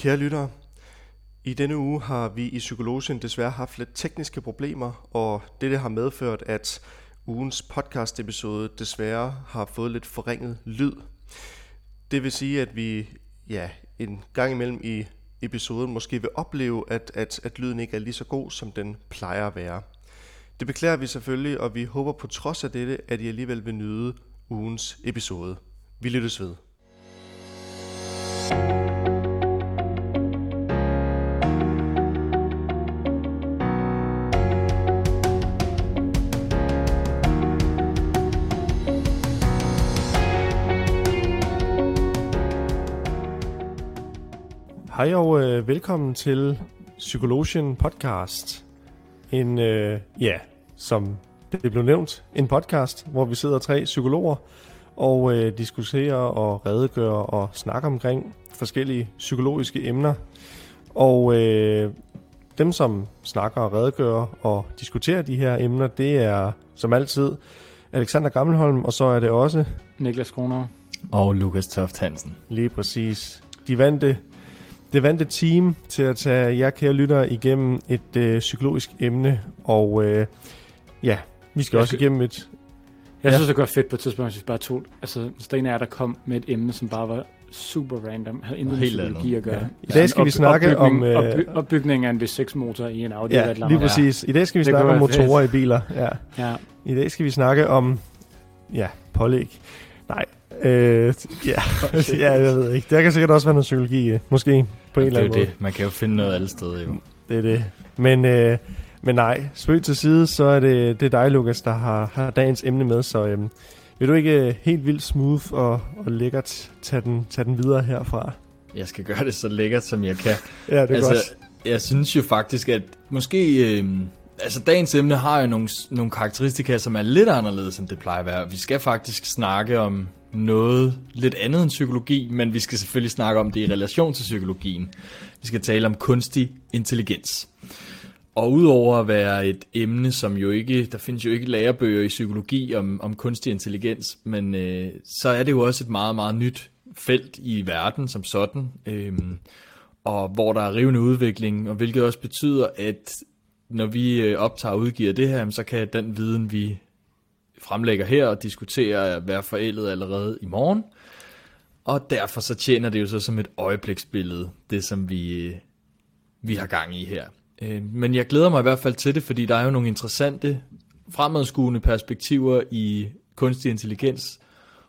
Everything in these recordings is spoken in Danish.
Kære lyttere, i denne uge har vi i Psykologien desværre haft lidt tekniske problemer, og dette har medført, at ugens podcast episode desværre har fået lidt forringet lyd. Det vil sige, at vi ja, en gang imellem i episoden måske vil opleve, at, at, at lyden ikke er lige så god, som den plejer at være. Det beklager vi selvfølgelig, og vi håber på trods af dette, at I alligevel vil nyde ugens episode. Vi lyttes ved. Hej og øh, velkommen til Psykologien Podcast. En, øh, ja, som det blev nævnt, en podcast, hvor vi sidder tre psykologer og øh, diskuterer og redegør og snakker omkring forskellige psykologiske emner. Og øh, dem, som snakker og redegør og diskuterer de her emner, det er som altid Alexander Gammelholm, og så er det også Niklas Kroner. Og Lukas Toft Hansen. lige præcis de vante, det vante team til at tage jer kære lyttere igennem et øh, psykologisk emne. Og øh, ja, vi skal Jeg også skal- igennem et... Jeg Ja. synes, det var fedt på et tidspunkt, hvis vi bare tog... Altså, hvis der en af jer, der kom med et emne, som bare var super random, havde intet med psykologi at gøre. Ja. I dag skal vi snakke om, øh, Opby, opbygning af en V6-motor i en Audi. Ja, eller lige præcis. I dag skal vi Det snakke om motorer i biler. Ja. Ja. I dag skal vi snakke om... Ja, pålæg. Nej. Øh, ja. ja, jeg ved ikke. Der kan sikkert også være noget psykologi, måske, på en det eller er anden jo måde. det. Man kan jo finde noget alle steder jo. Det er det. Men, øh, men nej, spøg til side, så er det, det er dig, Lukas, der har, har dagens emne med. Så øhm, vil du ikke øh, helt vildt smooth og, og lækkert tage den, tage den videre herfra? Jeg skal gøre det så lækkert, som jeg kan. Ja, det er altså, godt. jeg synes jo faktisk, at måske... Øh, altså, dagens emne har jo nogle, nogle karakteristika, som er lidt anderledes, end det plejer at være. Vi skal faktisk snakke om noget lidt andet end psykologi, men vi skal selvfølgelig snakke om det i relation til psykologien. Vi skal tale om kunstig intelligens. Og udover at være et emne, som jo ikke, der findes jo ikke lærebøger i psykologi om, om kunstig intelligens, men øh, så er det jo også et meget, meget nyt felt i verden som sådan, øh, og hvor der er rivende udvikling, og hvilket også betyder, at når vi øh, optager og udgiver det her, så kan den viden, vi fremlægger her og diskuterer, være forældet allerede i morgen. Og derfor så tjener det jo så som et øjebliksbillede, det som vi, vi har gang i her. Øh, men jeg glæder mig i hvert fald til det, fordi der er jo nogle interessante fremadskuende perspektiver i kunstig intelligens,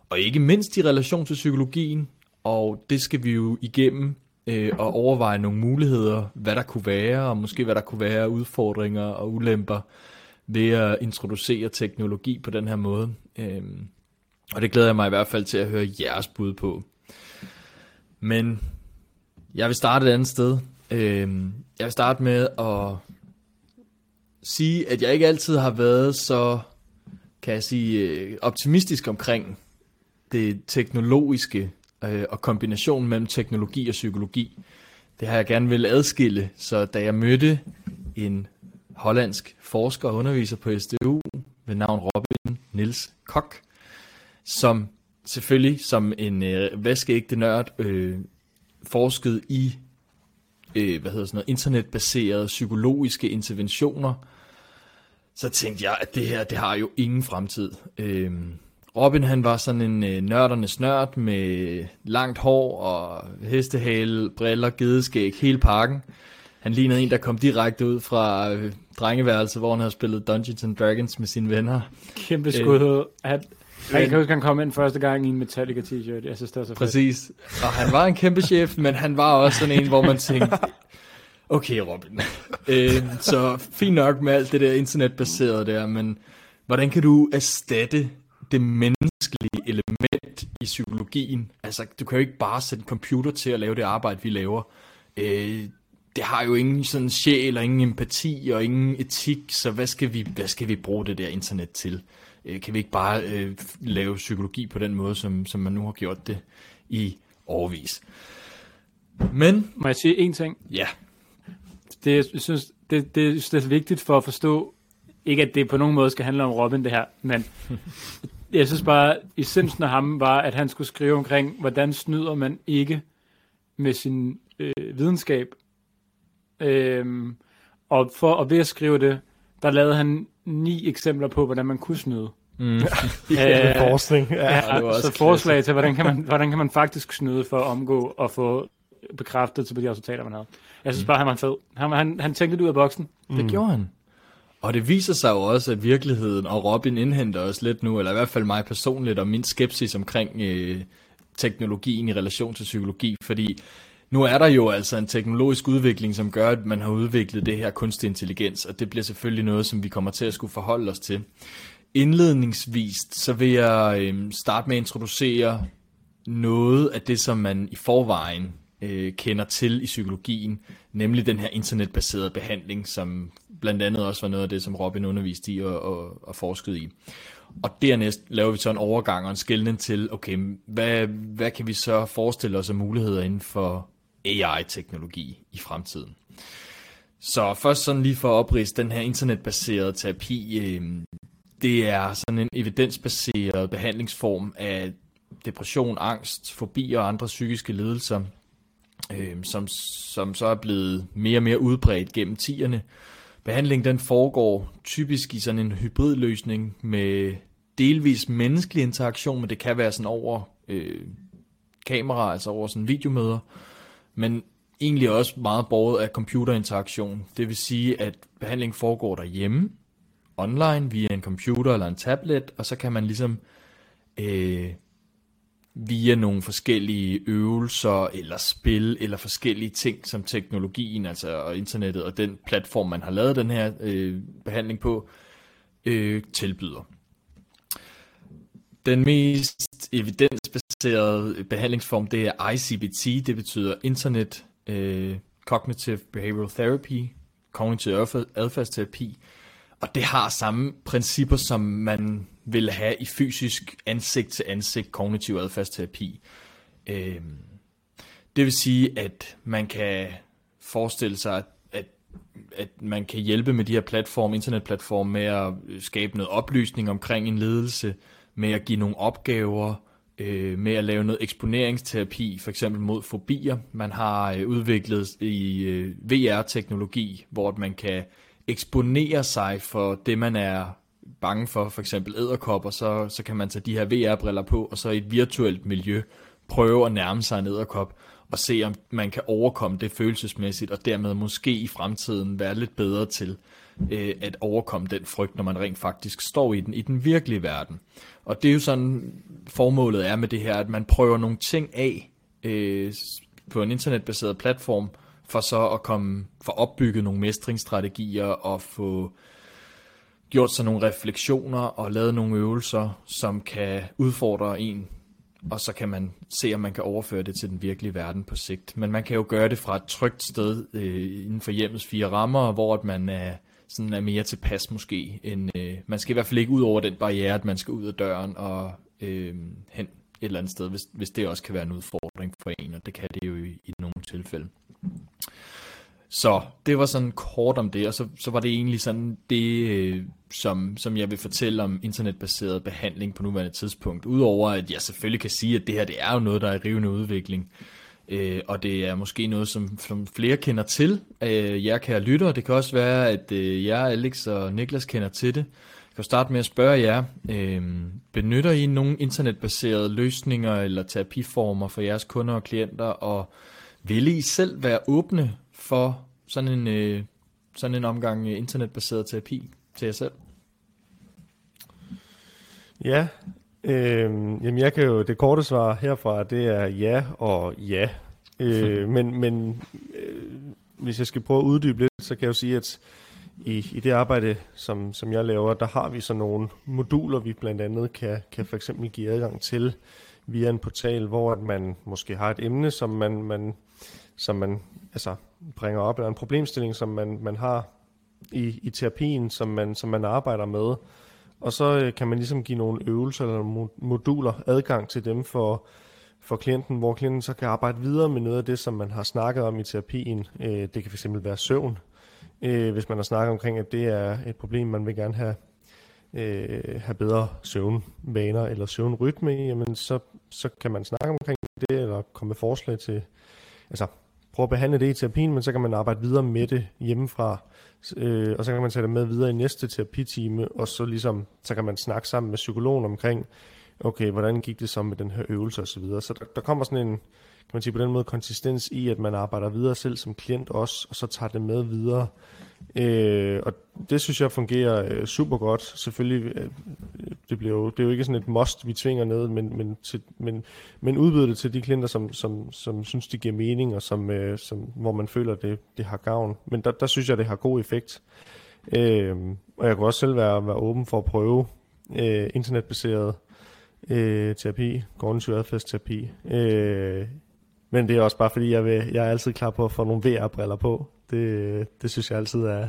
og ikke mindst i relation til psykologien, og det skal vi jo igennem øh, og overveje nogle muligheder, hvad der kunne være, og måske hvad der kunne være udfordringer og ulemper ved at introducere teknologi på den her måde. Øh, og det glæder jeg mig i hvert fald til at høre jeres bud på. Men jeg vil starte et andet sted. Øh, jeg vil starte med at sige, at jeg ikke altid har været så, kan jeg sige, øh, optimistisk omkring det teknologiske øh, og kombinationen mellem teknologi og psykologi. Det har jeg gerne vil adskille, så da jeg mødte en hollandsk forsker og underviser på SDU ved navn Robin Nils Kok, som selvfølgelig som en øh, vaskeægte nørd øh, forskede i øh, hvad hedder sådan noget, internetbaserede psykologiske interventioner, så tænkte jeg, at det her, det har jo ingen fremtid. Øh, Robin, han var sådan en øh, nørdernes nørd med langt hår og hestehale, briller, gedeskæg, hele pakken. Han lignede en, der kom direkte ud fra øh, drengeværelset, hvor han havde spillet Dungeons and Dragons med sine venner. Kæmpe skud. Han, jeg kan huske, han kom ind første gang i en Metallica t-shirt. Jeg synes, det var så fedt. Præcis. Og han var en kæmpe chef, men han var også sådan en, hvor man tænkte, okay Robin, øh, så fint nok med alt det der internetbaserede der, men hvordan kan du erstatte det menneskelige element i psykologien? Altså, du kan jo ikke bare sætte en computer til at lave det arbejde, vi laver. Øh, det har jo ingen sådan sjæl og ingen empati og ingen etik, så hvad skal vi, hvad skal vi bruge det der internet til? Øh, kan vi ikke bare øh, lave psykologi på den måde, som, som man nu har gjort det i årvis? Men, Må jeg sige en ting? ja, Det, jeg synes, det, det, det er vigtigt for at forstå, ikke at det på nogen måde skal handle om Robin det her, men jeg synes bare, essensen af ham var, at han skulle skrive omkring, hvordan snyder man ikke med sin øh, videnskab. Øhm, og for og ved at skrive det, der lavede han ni eksempler på, hvordan man kunne snyde. Mm. Ja, øh, forskning. Ja. Ja, det var så forslag til, hvordan kan, man, hvordan kan man faktisk snyde for at omgå og få bekræftet til de resultater, man havde. Jeg synes bare, han var fed. Han, han, han tænkte lidt ud af boksen. Det gjorde han. Og det viser sig jo også, at virkeligheden, og Robin indhenter os lidt nu, eller i hvert fald mig personligt, og min skepsis omkring øh, teknologien i relation til psykologi, fordi nu er der jo altså en teknologisk udvikling, som gør, at man har udviklet det her kunstig intelligens, og det bliver selvfølgelig noget, som vi kommer til at skulle forholde os til. Indledningsvis, så vil jeg øh, starte med at introducere noget af det, som man i forvejen øh, kender til i psykologien, nemlig den her internetbaserede behandling, som blandt andet også var noget af det, som Robin underviste i og, og, og forskede i. Og dernæst laver vi så en overgang og en skældning til, okay, hvad, hvad kan vi så forestille os af muligheder inden for AI-teknologi i fremtiden? Så først sådan lige for at oprise den her internetbaserede terapi, øh, det er sådan en evidensbaseret behandlingsform af depression, angst, fobi og andre psykiske lidelser, øh, som, som så er blevet mere og mere udbredt gennem tierne. Behandlingen den foregår typisk i sådan en hybridløsning med delvis menneskelig interaktion, men det kan være sådan over øh, kamera, altså over sådan videomøder, men egentlig også meget båret af computerinteraktion. Det vil sige, at behandlingen foregår derhjemme, online, via en computer eller en tablet, og så kan man ligesom øh, via nogle forskellige øvelser eller spil eller forskellige ting, som teknologien, altså og internettet og den platform, man har lavet den her øh, behandling på, øh, tilbyder. Den mest evidensbaseret behandlingsform, det er ICBT, det betyder Internet øh, Cognitive Behavioral Therapy, kognitiv adfærdsterapi, og det har samme principper, som man vil have i fysisk ansigt-til-ansigt kognitiv adfærdsterapi. Øh, det vil sige, at man kan forestille sig, at, at man kan hjælpe med de her platform, internetplatform med at skabe noget oplysning omkring en ledelse, med at give nogle opgaver, øh, med at lave noget eksponeringsterapi, for eksempel mod fobier. Man har øh, udviklet i øh, VR-teknologi, hvor man kan eksponere sig for det, man er bange for, for eksempel æderkopper, så, så kan man tage de her VR-briller på, og så i et virtuelt miljø prøve at nærme sig en æderkop, og se om man kan overkomme det følelsesmæssigt, og dermed måske i fremtiden være lidt bedre til øh, at overkomme den frygt, når man rent faktisk står i den, i den virkelige verden. Og det er jo sådan, formålet er med det her, at man prøver nogle ting af øh, på en internetbaseret platform, for så at komme, for opbygget nogle mestringsstrategier og få gjort sig nogle refleksioner og lavet nogle øvelser, som kan udfordre en, og så kan man se, om man kan overføre det til den virkelige verden på sigt. Men man kan jo gøre det fra et trygt sted øh, inden for hjemmets fire rammer, hvor at man er, sådan er mere tilpas måske. End, øh, man skal i hvert fald ikke ud over den barriere, at man skal ud af døren og øh, hen et eller andet sted, hvis, hvis det også kan være en udfordring for en, og det kan det jo i, i nogle tilfælde. Så det var sådan kort om det, og så, så var det egentlig sådan det, øh, som, som jeg vil fortælle om internetbaseret behandling på nuværende tidspunkt. Udover at jeg selvfølgelig kan sige, at det her det er jo noget, der er i rivende udvikling. Øh, Øh, og det er måske noget, som, som flere kender til. Øh, jeg kan lytte, og det kan også være, at øh, jeg, Alex og Niklas kender til det. Jeg kan starte med at spørge jer, øh, benytter I nogle internetbaserede løsninger eller terapiformer for jeres kunder og klienter, og vil I selv være åbne for sådan en, øh, sådan en omgang internetbaseret terapi til jer selv? Ja, øh, jamen jeg kan jo, det korte svar herfra, det er ja og ja. Øh, men men øh, hvis jeg skal prøve at uddybe lidt, så kan jeg jo sige, at i, i det arbejde, som, som jeg laver, der har vi så nogle moduler, vi blandt andet kan, kan for eksempel give adgang til via en portal, hvor at man måske har et emne, som man, man, som man altså, bringer op, eller en problemstilling, som man, man har i, i terapien, som man, som man arbejder med. Og så øh, kan man ligesom give nogle øvelser eller moduler adgang til dem for, for klienten, hvor klienten så kan arbejde videre med noget af det, som man har snakket om i terapien. Øh, det kan fx være søvn, øh, hvis man har snakket omkring, at det er et problem, man vil gerne have, øh, have bedre søvnvaner eller søvnrytme, jamen så, så kan man snakke omkring det, eller komme med forslag til, altså prøve at behandle det i terapien, men så kan man arbejde videre med det hjemmefra, øh, og så kan man tage det med videre i næste terapitime, og så ligesom, så kan man snakke sammen med psykologen omkring, okay, hvordan gik det så med den her øvelse osv. Så, videre. så der, der kommer sådan en, kan man sige på den måde, konsistens i, at man arbejder videre selv som klient også, og så tager det med videre. Øh, og det synes jeg fungerer øh, super godt. Selvfølgelig, øh, det, bliver jo, det er jo ikke sådan et must, vi tvinger ned, men, men, til, men, men udbyder det til de klienter, som, som, som synes, det giver mening, og som, øh, som, hvor man føler, det, det har gavn. Men der, der synes jeg, det har god effekt. Øh, og jeg kunne også selv være, være åben for at prøve øh, internetbaseret øh, terapi, kognitiv adfærdsterapi. Øh, men det er også bare fordi, jeg, vil, jeg er altid klar på at få nogle VR-briller på. Det, det synes jeg altid er...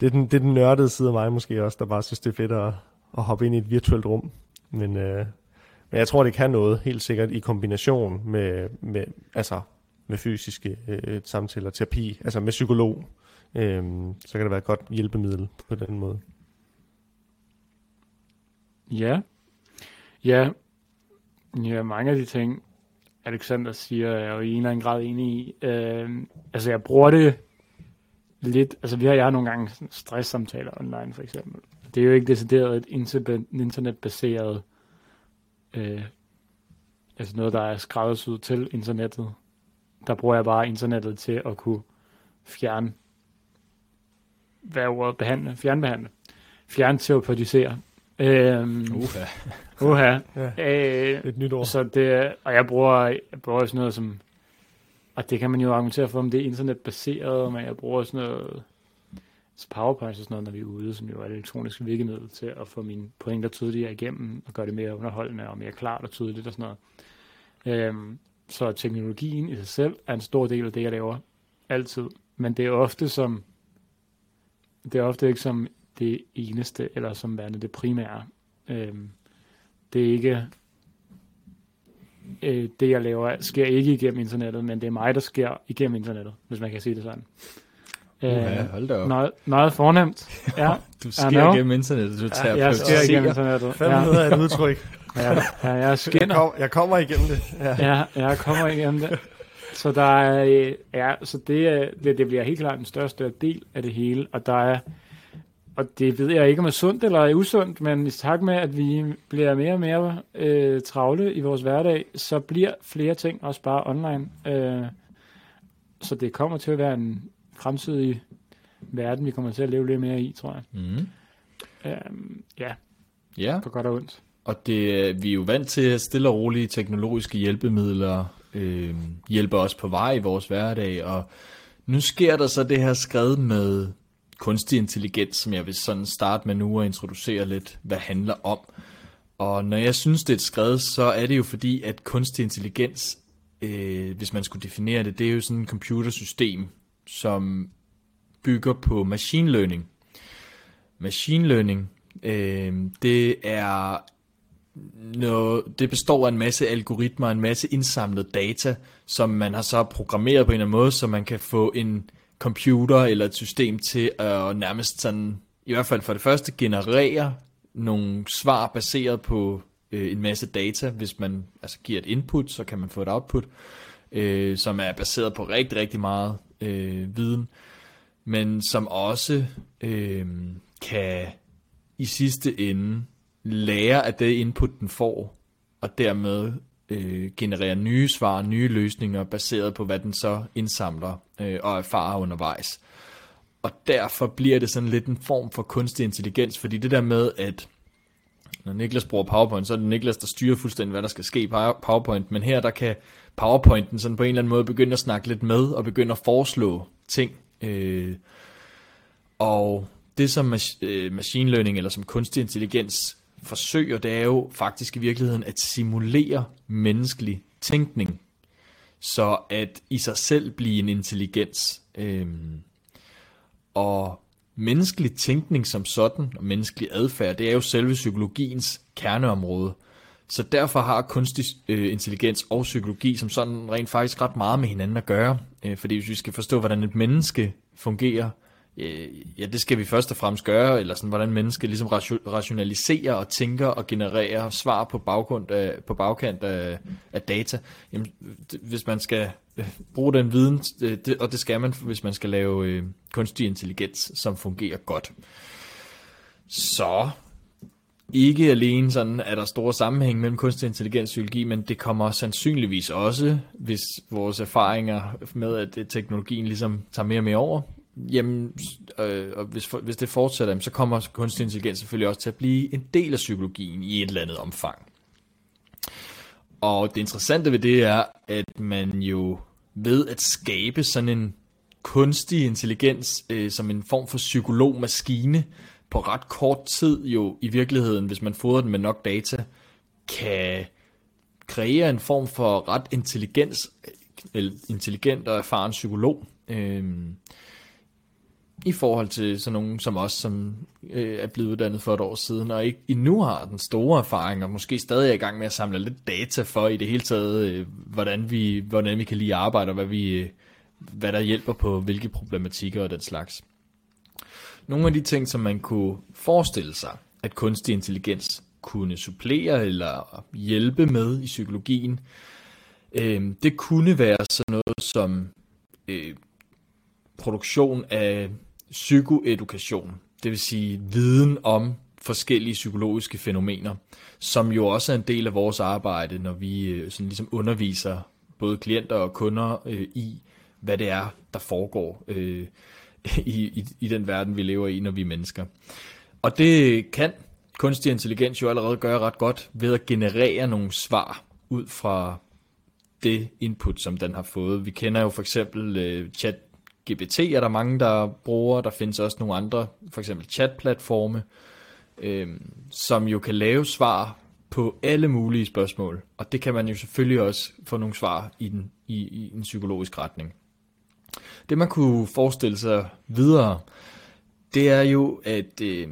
Det er, den, det er den nørdede side af mig måske også, der bare synes, det er fedt at, at hoppe ind i et virtuelt rum. Men, øh, men jeg tror, det kan noget, helt sikkert, i kombination med, med, altså, med fysiske øh, samtaler, terapi, altså med psykolog. Øh, så kan det være et godt hjælpemiddel på den måde. Ja. Ja. Ja, mange af de ting, Alexander siger, er jo i en eller anden grad enig i. Øh, altså, jeg bruger det lidt, altså vi har, jeg har nogle gange stresssamtaler online for eksempel. Det er jo ikke decideret et internetbaseret, øh, altså noget, der er skræddersyet til internettet. Der bruger jeg bare internettet til at kunne fjerne, hvad ordet behandle, fjernbehandle, fjernterapeutisere. Øhm, Uha. Uha. Ja. Øh, Et nyt ord. så det, og jeg bruger, jeg bruger sådan noget som, og det kan man jo argumentere for, om det er internetbaseret, men jeg bruger sådan noget, så PowerPoint og sådan noget, når vi er ude, som jo er et elektronisk virkemiddel til at få mine pointer tydeligere igennem, og gøre det mere underholdende og mere klart og tydeligt og sådan noget. Øhm, så teknologien i sig selv er en stor del af det, jeg laver. Altid. Men det er ofte som, det er ofte ikke som det eneste, eller som værende det primære. Øhm, det er ikke øh, det, jeg laver, sker ikke igennem internettet, men det er mig, der sker igennem internettet, hvis man kan sige det sådan. Øh, hold da op. meget, meget fornemt. Ja, Du sker gennem internettet, du tager jeg sker igennem internettet. Fem Ja, af et udtryk. ja, ja, jeg Jeg, skinner. kom, jeg kommer igennem det. Ja. Ja, jeg kommer igennem det. Så der er, ja, så det, er- det, det bliver helt klart den største del af det hele, og der er, og det ved jeg ikke om er sundt eller er usundt, men i takt med, at vi bliver mere og mere øh, travle i vores hverdag, så bliver flere ting også bare online. Øh, så det kommer til at være en fremtidig verden, vi kommer til at leve lidt mere i, tror jeg. Mm. Øh, ja, Ja, på godt og ondt. og det, vi er jo vant til at stille og rolige teknologiske hjælpemidler øh, hjælper os på vej i vores hverdag, og nu sker der så det her skred med kunstig intelligens, som jeg vil sådan starte med nu og introducere lidt, hvad handler om. Og når jeg synes, det er et skred, så er det jo fordi, at kunstig intelligens, øh, hvis man skulle definere det, det er jo sådan et computersystem, som bygger på machine learning. Machine learning, øh, det er noget, det består af en masse algoritmer, en masse indsamlet data, som man har så programmeret på en eller anden måde, så man kan få en computer eller et system til at nærmest sådan, i hvert fald for det første, generere nogle svar baseret på øh, en masse data. Hvis man altså giver et input, så kan man få et output, øh, som er baseret på rigtig, rigtig meget øh, viden, men som også øh, kan i sidste ende lære af det input, den får, og dermed øh, generere nye svar, nye løsninger, baseret på, hvad den så indsamler øh, og erfarer undervejs. Og derfor bliver det sådan lidt en form for kunstig intelligens, fordi det der med, at når Niklas bruger PowerPoint, så er det Niklas, der styrer fuldstændig, hvad der skal ske i PowerPoint, men her der kan PowerPointen sådan på en eller anden måde begynde at snakke lidt med, og begynde at foreslå ting. Øh, og det som mas- øh, machine learning, eller som kunstig intelligens forsøger, det er jo faktisk i virkeligheden at simulere menneskelig tænkning, så at i sig selv blive en intelligens. Øhm, og menneskelig tænkning som sådan, og menneskelig adfærd, det er jo selve psykologiens kerneområde. Så derfor har kunstig øh, intelligens og psykologi som sådan rent faktisk ret meget med hinanden at gøre. Øh, fordi hvis vi skal forstå, hvordan et menneske fungerer, øh, ja, det skal vi først og fremmest gøre, eller sådan, hvordan mennesket ligesom rationaliserer og tænker og genererer svar på, baggrund af, på bagkant af, af data. Jamen, hvis man skal øh, bruge den viden, øh, det, og det skal man, hvis man skal lave øh, kunstig intelligens, som fungerer godt. Så ikke alene sådan er der store sammenhæng mellem kunstig intelligens og psykologi, men det kommer sandsynligvis også, hvis vores erfaringer med, at teknologien ligesom tager mere og mere over, jamen, øh, og hvis, hvis det fortsætter, så kommer kunstig intelligens selvfølgelig også til at blive en del af psykologien i et eller andet omfang. Og det interessante ved det er, at man jo ved at skabe sådan en kunstig intelligens øh, som en form for psykologmaskine på ret kort tid jo i virkeligheden, hvis man fodrer den med nok data, kan kreere en form for ret intelligens, eller intelligent og erfaren psykolog. Øh, i forhold til sådan nogen som os, som øh, er blevet uddannet for et år siden, og ikke endnu har den store erfaring, og måske stadig er i gang med at samle lidt data for i det hele taget, øh, hvordan, vi, hvordan vi kan lige arbejde, og hvad, vi, øh, hvad der hjælper på hvilke problematikker og den slags. Nogle af de ting, som man kunne forestille sig, at kunstig intelligens kunne supplere eller hjælpe med i psykologien, øh, det kunne være sådan noget som øh, produktion af psykoedukation, det vil sige viden om forskellige psykologiske fænomener, som jo også er en del af vores arbejde, når vi øh, sådan ligesom underviser både klienter og kunder øh, i, hvad det er, der foregår øh, i, i, i den verden, vi lever i, når vi er mennesker. Og det kan kunstig intelligens jo allerede gøre ret godt ved at generere nogle svar ud fra det input, som den har fået. Vi kender jo for eksempel øh, chat GPT er der mange, der bruger. Der findes også nogle andre, for eksempel chatplatforme, øh, som jo kan lave svar på alle mulige spørgsmål. Og det kan man jo selvfølgelig også få nogle svar i, den, i, i en psykologisk retning. Det man kunne forestille sig videre, det er jo, at øh,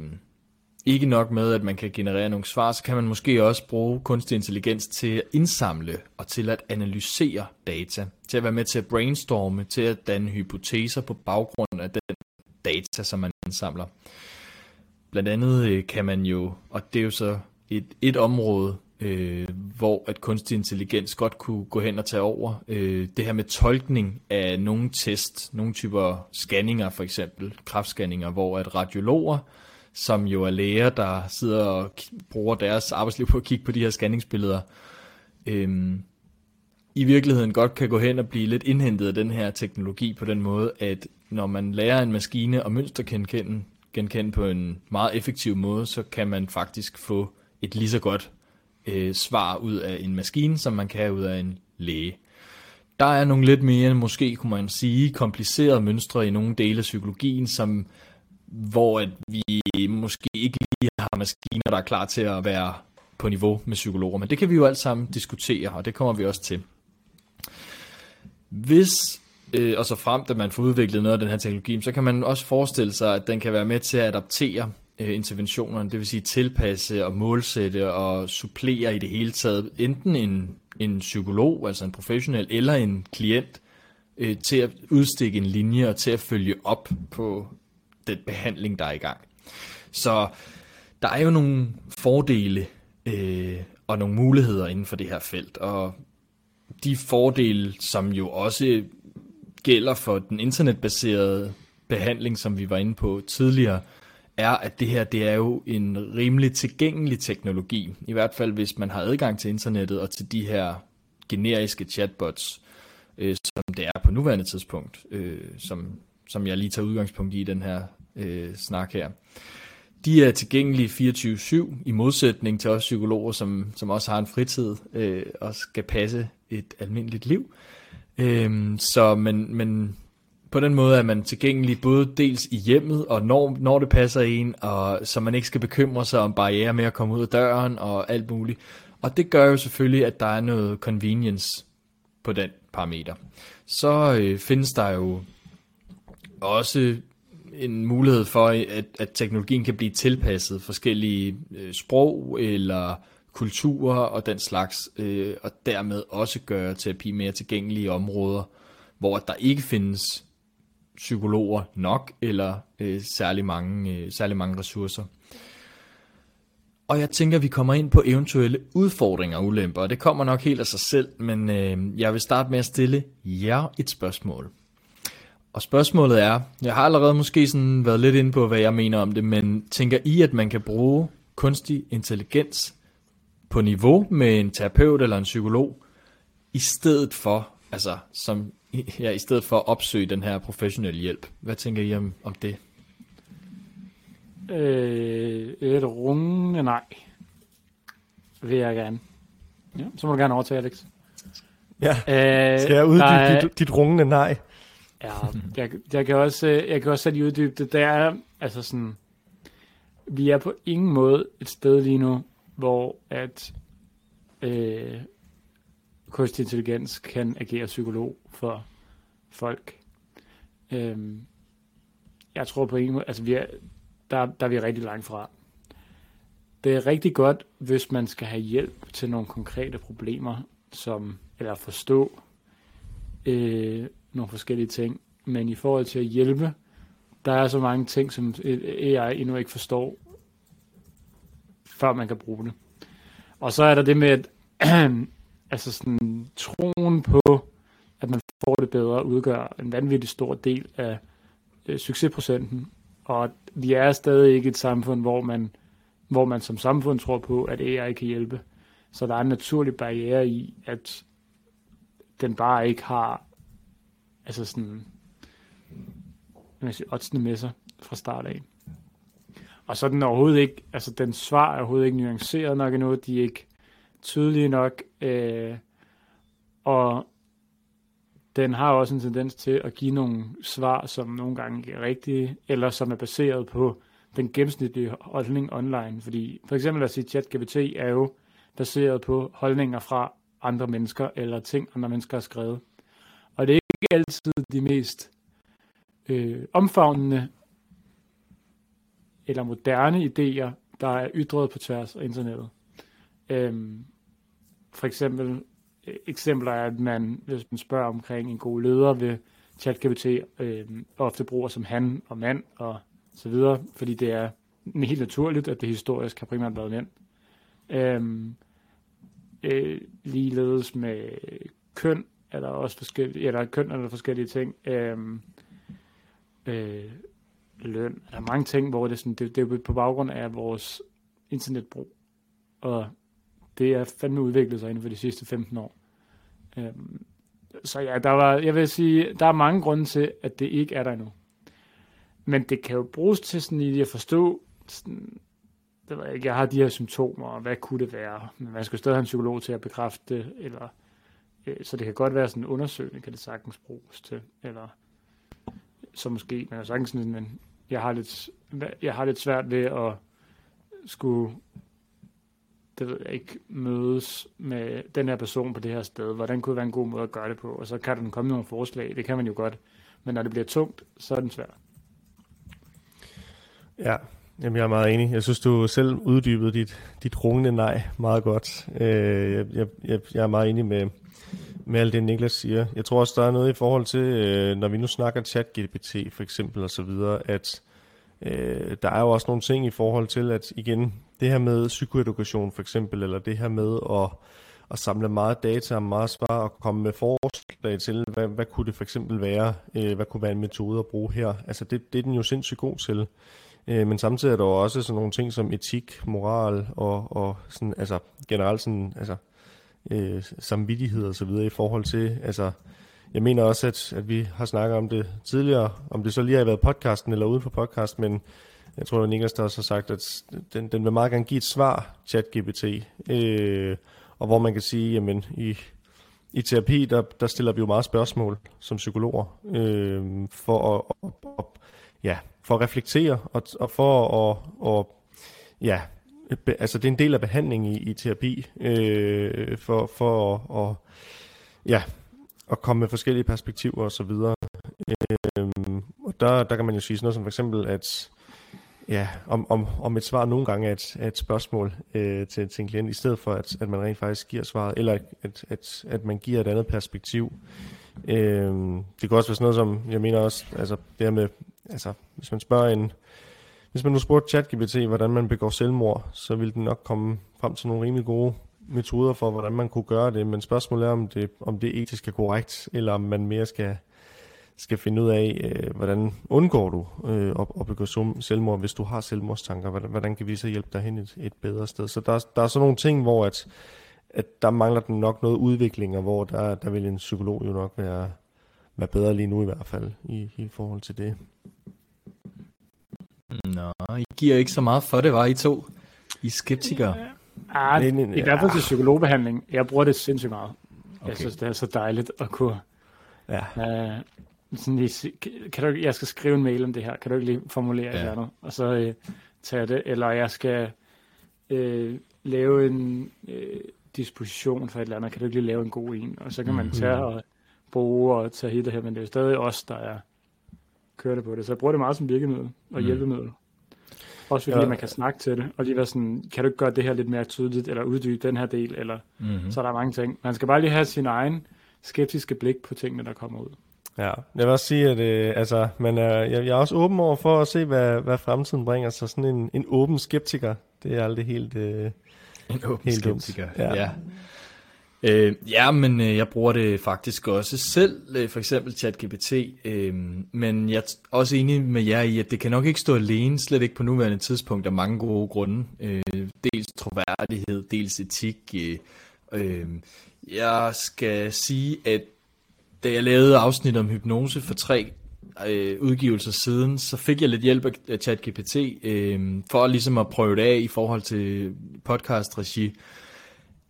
ikke nok med, at man kan generere nogle svar, så kan man måske også bruge kunstig intelligens til at indsamle og til at analysere data, til at være med til at brainstorme, til at danne hypoteser på baggrund af den data, som man indsamler. Blandt andet øh, kan man jo, og det er jo så et, et område, øh, hvor at kunstig intelligens godt kunne gå hen og tage over. Øh, det her med tolkning af nogle test, nogle typer scanninger for eksempel, kraftscanninger, hvor at radiologer som jo er læger, der sidder og bruger deres arbejdsliv på at kigge på de her scanningsbilleder, øh, i virkeligheden godt kan gå hen og blive lidt indhentet af den her teknologi på den måde, at når man lærer en maskine at mønstergenkende genkende på en meget effektiv måde, så kan man faktisk få et lige så godt øh, svar ud af en maskine, som man kan ud af en læge. Der er nogle lidt mere, måske kunne man sige, komplicerede mønstre i nogle dele af psykologien, som hvor at vi måske ikke lige har maskiner, der er klar til at være på niveau med psykologer. Men det kan vi jo alt sammen diskutere, og det kommer vi også til. Hvis, øh, og så frem, at man får udviklet noget af den her teknologi, så kan man også forestille sig, at den kan være med til at adaptere Øh, interventionerne, det vil sige tilpasse og målsætte og supplere i det hele taget, enten en, en psykolog, altså en professionel, eller en klient, øh, til at udstikke en linje og til at følge op på den behandling, der er i gang. Så der er jo nogle fordele øh, og nogle muligheder inden for det her felt, og de fordele, som jo også gælder for den internetbaserede behandling, som vi var inde på tidligere, er, at det her det er jo en rimelig tilgængelig teknologi. I hvert fald hvis man har adgang til internettet og til de her generiske chatbots, øh, som det er på nuværende tidspunkt, øh, som som jeg lige tager udgangspunkt i i den her øh, snak her. De er tilgængelige 24-7, i modsætning til os psykologer, som, som også har en fritid øh, og skal passe et almindeligt liv. Øh, så men, men på den måde er man tilgængelig både dels i hjemmet, og når, når det passer en, og så man ikke skal bekymre sig om barriere med at komme ud af døren og alt muligt. Og det gør jo selvfølgelig, at der er noget convenience på den parameter. Så øh, findes der jo også en mulighed for, at, at teknologien kan blive tilpasset forskellige øh, sprog eller kulturer og den slags, øh, og dermed også gøre terapi mere tilgængelige områder, hvor der ikke findes psykologer nok eller øh, særlig, mange, øh, særlig mange ressourcer. Og jeg tænker, vi kommer ind på eventuelle udfordringer og ulemper, og det kommer nok helt af sig selv, men øh, jeg vil starte med at stille jer et spørgsmål. Og spørgsmålet er, jeg har allerede måske sådan været lidt inde på, hvad jeg mener om det, men tænker I, at man kan bruge kunstig intelligens på niveau med en terapeut eller en psykolog, i stedet for, altså som, ja, i stedet for at opsøge den her professionelle hjælp? Hvad tænker I om, om det? Øh, et rungende nej. Vil jeg gerne. Ja, så må du gerne overtage, Alex. Ja, Øh, skal jeg uddybe er- dit, dit rungende nej? Ja, jeg, jeg, kan også, øh, jeg kan også selv uddybe det. Der er, altså sådan, vi er på ingen måde et sted lige nu, hvor at øh, kunstig intelligens kan agere psykolog for folk. Øhm, jeg tror på en måde, altså vi er, der, der er vi rigtig langt fra. Det er rigtig godt, hvis man skal have hjælp til nogle konkrete problemer, som, eller forstå øh, nogle forskellige ting. Men i forhold til at hjælpe, der er så mange ting, som AI endnu ikke forstår, før man kan bruge det. Og så er der det med, at altså sådan, troen på, at man får det bedre, udgør en vanvittig stor del af øh, succesprocenten. Og vi er stadig ikke et samfund, hvor man, hvor man som samfund tror på, at AI kan hjælpe. Så der er en naturlig barriere i, at den bare ikke har altså sådan man oddsene med sig fra start af. Og så er den overhovedet ikke, altså den svar er overhovedet ikke nuanceret nok endnu, de er ikke tydelige nok, øh, og den har også en tendens til at give nogle svar, som nogle gange ikke er rigtige, eller som er baseret på den gennemsnitlige holdning online. Fordi for eksempel at sige, ChatGPT er jo baseret på holdninger fra andre mennesker, eller ting, andre mennesker har skrevet. Og det er ikke altid de mest øh, omfavnende eller moderne idéer, der er ytret på tværs af internettet. Øhm, for eksempel, øh, eksempler er, at man, hvis man spørger omkring en god leder, ved ChatGPT øh, ofte bruger som han og mand og så videre, fordi det er helt naturligt, at det historisk har primært været mænd. Øhm, øh, ligeledes med køn er der også forskellige, eller køn er der forskellige ting. Øhm, øh, løn. Der er mange ting, hvor det er, sådan, det, det er på baggrund af vores internetbrug. Og det er fandme udviklet sig inden for de sidste 15 år. Øhm, så ja, der var, jeg vil sige, der er mange grunde til, at det ikke er der endnu. Men det kan jo bruges til sådan lige at forstå, sådan, det ved jeg ikke, jeg har de her symptomer, og hvad kunne det være? Men man skal stadig have en psykolog til at bekræfte det, eller, øh, så det kan godt være sådan en kan det sagtens bruges til, eller så måske, men jeg sagtens sådan, men jeg har lidt, jeg har lidt svært ved at skulle, det ved jeg ikke, mødes med den her person på det her sted. Hvordan kunne det være en god måde at gøre det på? Og så kan den komme nogle forslag, det kan man jo godt. Men når det bliver tungt, så er den svær. Ja, jamen jeg er meget enig. Jeg synes, du selv uddybede dit, dit rungende nej meget godt. Øh, jeg, jeg, jeg, jeg er meget enig med, med alt det, Niklas siger. Jeg tror også, der er noget i forhold til, øh, når vi nu snakker chat-GPT for eksempel og så videre, at øh, der er jo også nogle ting i forhold til, at igen, det her med psykoedukation for eksempel, eller det her med at, at samle meget data og meget svar og komme med forslag til, hvad, hvad kunne det for eksempel være, øh, hvad kunne være en metode at bruge her. Altså det, det er den jo sindssygt god til. Øh, men samtidig er der også sådan nogle ting som etik, moral og, og sådan, altså generelt sådan, altså øh, samvittighed og så videre i forhold til, altså jeg mener også, at, at vi har snakket om det tidligere, om det så lige har været podcasten eller uden for podcast, men jeg tror, at Niklas der også har sagt, at den, den vil meget gerne give et svar, ChatGPT. øh, og hvor man kan sige, jamen i, i terapi, der, der stiller vi jo meget spørgsmål som psykologer, øh, for at, at, at, ja, for at reflektere, og, og for at, og, ja, be- altså det er en del af behandlingen i, i terapi, øh, for, for at, og, ja, at komme med forskellige perspektiver og så videre. Øhm, og der, der kan man jo sige sådan noget som for eksempel, at ja, om, om, om et svar nogle gange er et, er et spørgsmål øh, til, til en klient, i stedet for at, at man rent faktisk giver svaret, eller at, at, at man giver et andet perspektiv. Øh, det kan også være sådan noget som, jeg mener også, altså det her med, altså hvis man spørger en, hvis man nu spurgte ChatGPT, hvordan man begår selvmord, så ville den nok komme frem til nogle rimelig gode metoder for, hvordan man kunne gøre det, men spørgsmålet er, om det, om det etisk er korrekt, eller om man mere skal, skal finde ud af, øh, hvordan undgår du øh, at, at begå selvmord, hvis du har selvmordstanker, hvordan, hvordan kan vi så hjælpe dig hen et, et bedre sted. Så der, der er sådan nogle ting, hvor at, at der mangler den nok noget udvikling, og hvor der, der vil en psykolog jo nok være, være bedre lige nu i hvert fald, i, i forhold til det. Nå, I giver ikke så meget for det, var I to? I skeptikere? Ah, nej, nej, nej, I hvert fald til psykologbehandling. Jeg bruger det sindssygt meget. Okay. Jeg synes, det er så dejligt at kunne... Ja. Uh, sådan lige, kan du, jeg skal skrive en mail om det her. Kan du ikke lige formulere ja. et eller andet? Og så uh, tage det. Eller jeg skal uh, lave en uh, disposition for et eller andet. Kan du ikke lige lave en god en? Og så kan man mm. tage og bruge og tage hit det her. Men det er jo stadig os, der er kører det på det. Så jeg bruger det meget som virkemiddel og mm. hjælpemiddel. Også fordi ja. man kan snakke til det, og lige være sådan, kan du ikke gøre det her lidt mere tydeligt, eller uddybe den her del, eller mm-hmm. så er der mange ting. Man skal bare lige have sin egen skeptiske blik på tingene, der kommer ud. Ja, jeg vil også sige, at øh, altså, man er, jeg, jeg er også åben over for at se, hvad, hvad fremtiden bringer. Så sådan en, en åben skeptiker, det er aldrig helt, øh, en åben helt skeptiker, dumt. ja. ja. Øh, ja, men øh, jeg bruger det faktisk også selv, øh, for eksempel ChatGPT, øh, men jeg er også enig med jer i, at det kan nok ikke stå alene, slet ikke på nuværende tidspunkt, af mange gode grunde. Øh, dels troværdighed, dels etik. Øh, øh, jeg skal sige, at da jeg lavede afsnit om hypnose for tre øh, udgivelser siden, så fik jeg lidt hjælp af ChatGPT, øh, for ligesom at prøve det af i forhold til podcast-regi.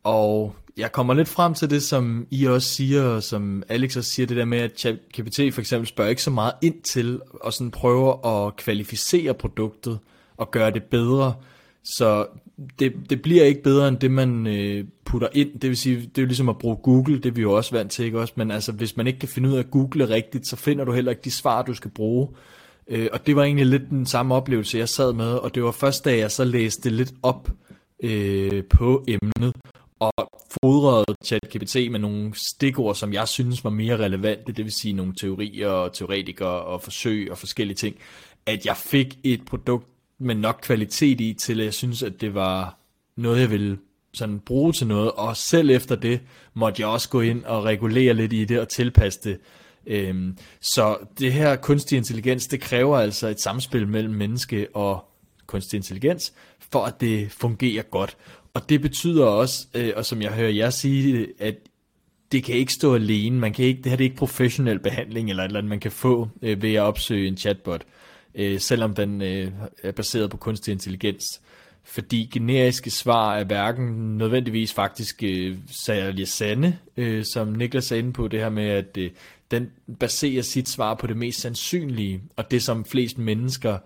Og jeg kommer lidt frem til det, som I også siger, og som Alex også siger, det der med, at ChatGPT for eksempel spørger ikke så meget ind til, og sådan prøver at kvalificere produktet, og gøre det bedre. Så det, det bliver ikke bedre end det, man øh, putter ind. Det vil sige, det er jo ligesom at bruge Google, det er vi jo også vant til, ikke også? Men altså, hvis man ikke kan finde ud af at google rigtigt, så finder du heller ikke de svar, du skal bruge. Øh, og det var egentlig lidt den samme oplevelse, jeg sad med, og det var først, da jeg så læste lidt op øh, på emnet, og fodrede ChatGPT med nogle stikord, som jeg synes var mere relevante, det vil sige nogle teorier og teoretikere og forsøg og forskellige ting, at jeg fik et produkt med nok kvalitet i, til at jeg synes, at det var noget, jeg ville sådan bruge til noget, og selv efter det måtte jeg også gå ind og regulere lidt i det og tilpasse det. Øhm, så det her kunstig intelligens, det kræver altså et samspil mellem menneske og kunstig intelligens, for at det fungerer godt. Og det betyder også, øh, og som jeg hører jer sige, at det kan ikke stå alene. Man kan ikke, det her det er ikke professionel behandling eller et eller andet, man kan få øh, ved at opsøge en chatbot, øh, selvom den øh, er baseret på kunstig intelligens. Fordi generiske svar er hverken nødvendigvis faktisk øh, særlig sande, øh, som Niklas er inde på, det her med, at øh, den baserer sit svar på det mest sandsynlige, og det som flest mennesker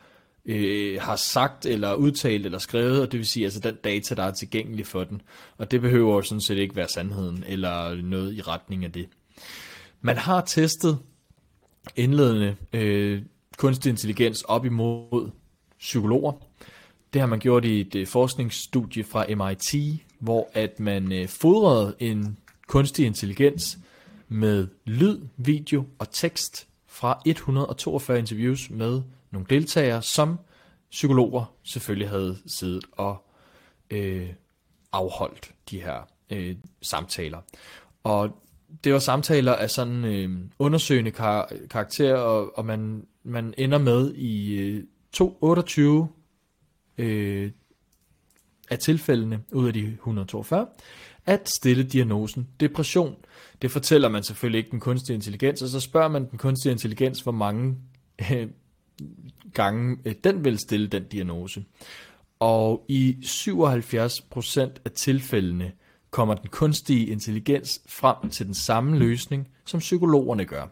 øh, har sagt eller udtalt eller skrevet, og det vil sige altså den data, der er tilgængelig for den. Og det behøver sådan set ikke være sandheden eller noget i retning af det. Man har testet indledende øh, kunstig intelligens op imod psykologer. Det har man gjort i et øh, forskningsstudie fra MIT, hvor at man øh, fodrede en kunstig intelligens med lyd, video og tekst fra 142 interviews med nogle deltagere, som psykologer selvfølgelig havde siddet og øh, afholdt de her øh, samtaler. Og det var samtaler af sådan øh, undersøgende kar- karakter, og, og man, man ender med i øh, to, 28 øh, af tilfældene ud af de 142, at stille diagnosen depression. Det fortæller man selvfølgelig ikke den kunstige intelligens, og så spørger man den kunstige intelligens, hvor mange øh, gange øh, den vil stille den diagnose. Og i 77% af tilfældene kommer den kunstige intelligens frem til den samme løsning, som psykologerne gør.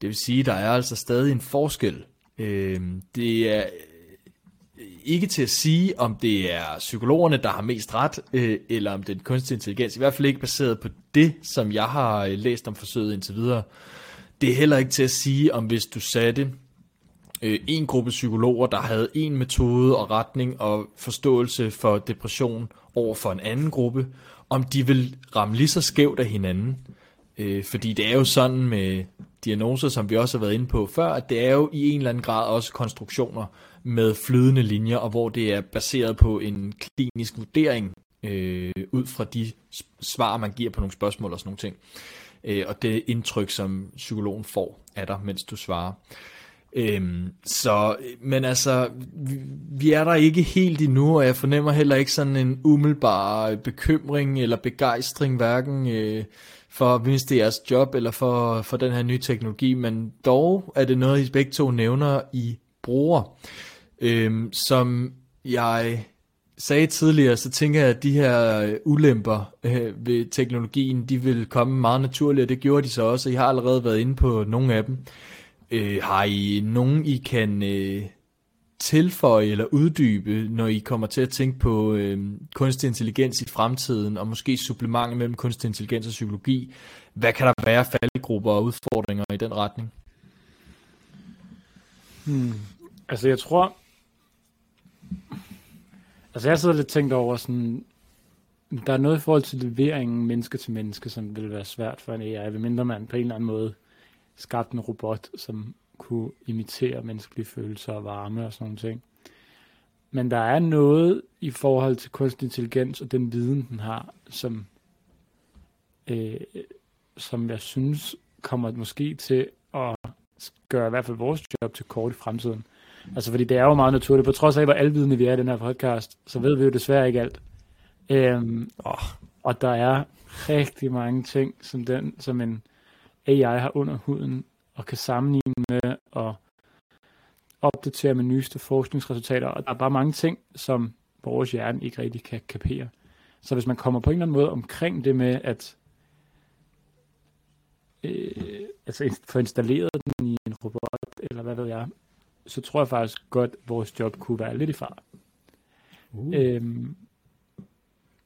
Det vil sige, at der er altså stadig en forskel. Øh, det er øh, ikke til at sige, om det er psykologerne, der har mest ret, øh, eller om det er den kunstige intelligens. I hvert fald ikke baseret på det, som jeg har øh, læst om forsøget indtil videre. Det er heller ikke til at sige, om hvis du satte øh, en gruppe psykologer, der havde en metode og retning og forståelse for depression over for en anden gruppe, om de vil ramme lige så skævt af hinanden. Øh, fordi det er jo sådan med diagnoser, som vi også har været inde på før, at det er jo i en eller anden grad også konstruktioner med flydende linjer, og hvor det er baseret på en klinisk vurdering øh, ud fra de svar, man giver på nogle spørgsmål og sådan nogle ting. Øh, og det indtryk, som psykologen får af dig, mens du svarer. Øhm, så, men altså, vi, vi er der ikke helt endnu, og jeg fornemmer heller ikke sådan en umiddelbar bekymring eller begejstring, hverken øh, for at miste jeres job eller for, for den her nye teknologi, men dog er det noget, I begge to nævner, I bruger. Øhm, som jeg sagde tidligere, så tænker jeg, at de her ulemper øh, ved teknologien, de vil komme meget naturligt, og det gjorde de så også, og I har allerede været inde på nogle af dem. Øh, har I nogen, I kan øh, tilføje eller uddybe, når I kommer til at tænke på øh, kunstig intelligens i fremtiden, og måske supplement mellem kunstig intelligens og psykologi? Hvad kan der være faldgrupper og udfordringer i den retning? Hmm. Altså jeg tror, altså jeg sidder lidt tænkt over sådan, der er noget i forhold til leveringen menneske til menneske, som vil være svært for en AI, mindre man på en eller anden måde skabt en robot, som kunne imitere menneskelige følelser og varme og sådan nogle ting. Men der er noget i forhold til kunstig intelligens og den viden, den har, som, øh, som jeg synes kommer måske til at gøre i hvert fald vores job til kort i fremtiden. Altså fordi det er jo meget naturligt. På trods af, hvor alvidende vi er i den her podcast, så ved vi jo desværre ikke alt. Øhm, oh. Og der er rigtig mange ting, som, den, som en AI har under huden, og kan sammenligne med og opdatere med nyeste forskningsresultater. Og der er bare mange ting, som vores hjerne ikke rigtig kan kapere. Så hvis man kommer på en eller anden måde omkring det med at øh, altså få installeret den i en robot, eller hvad ved jeg, så tror jeg faktisk godt, at vores job kunne være lidt i far. Uh. Øhm,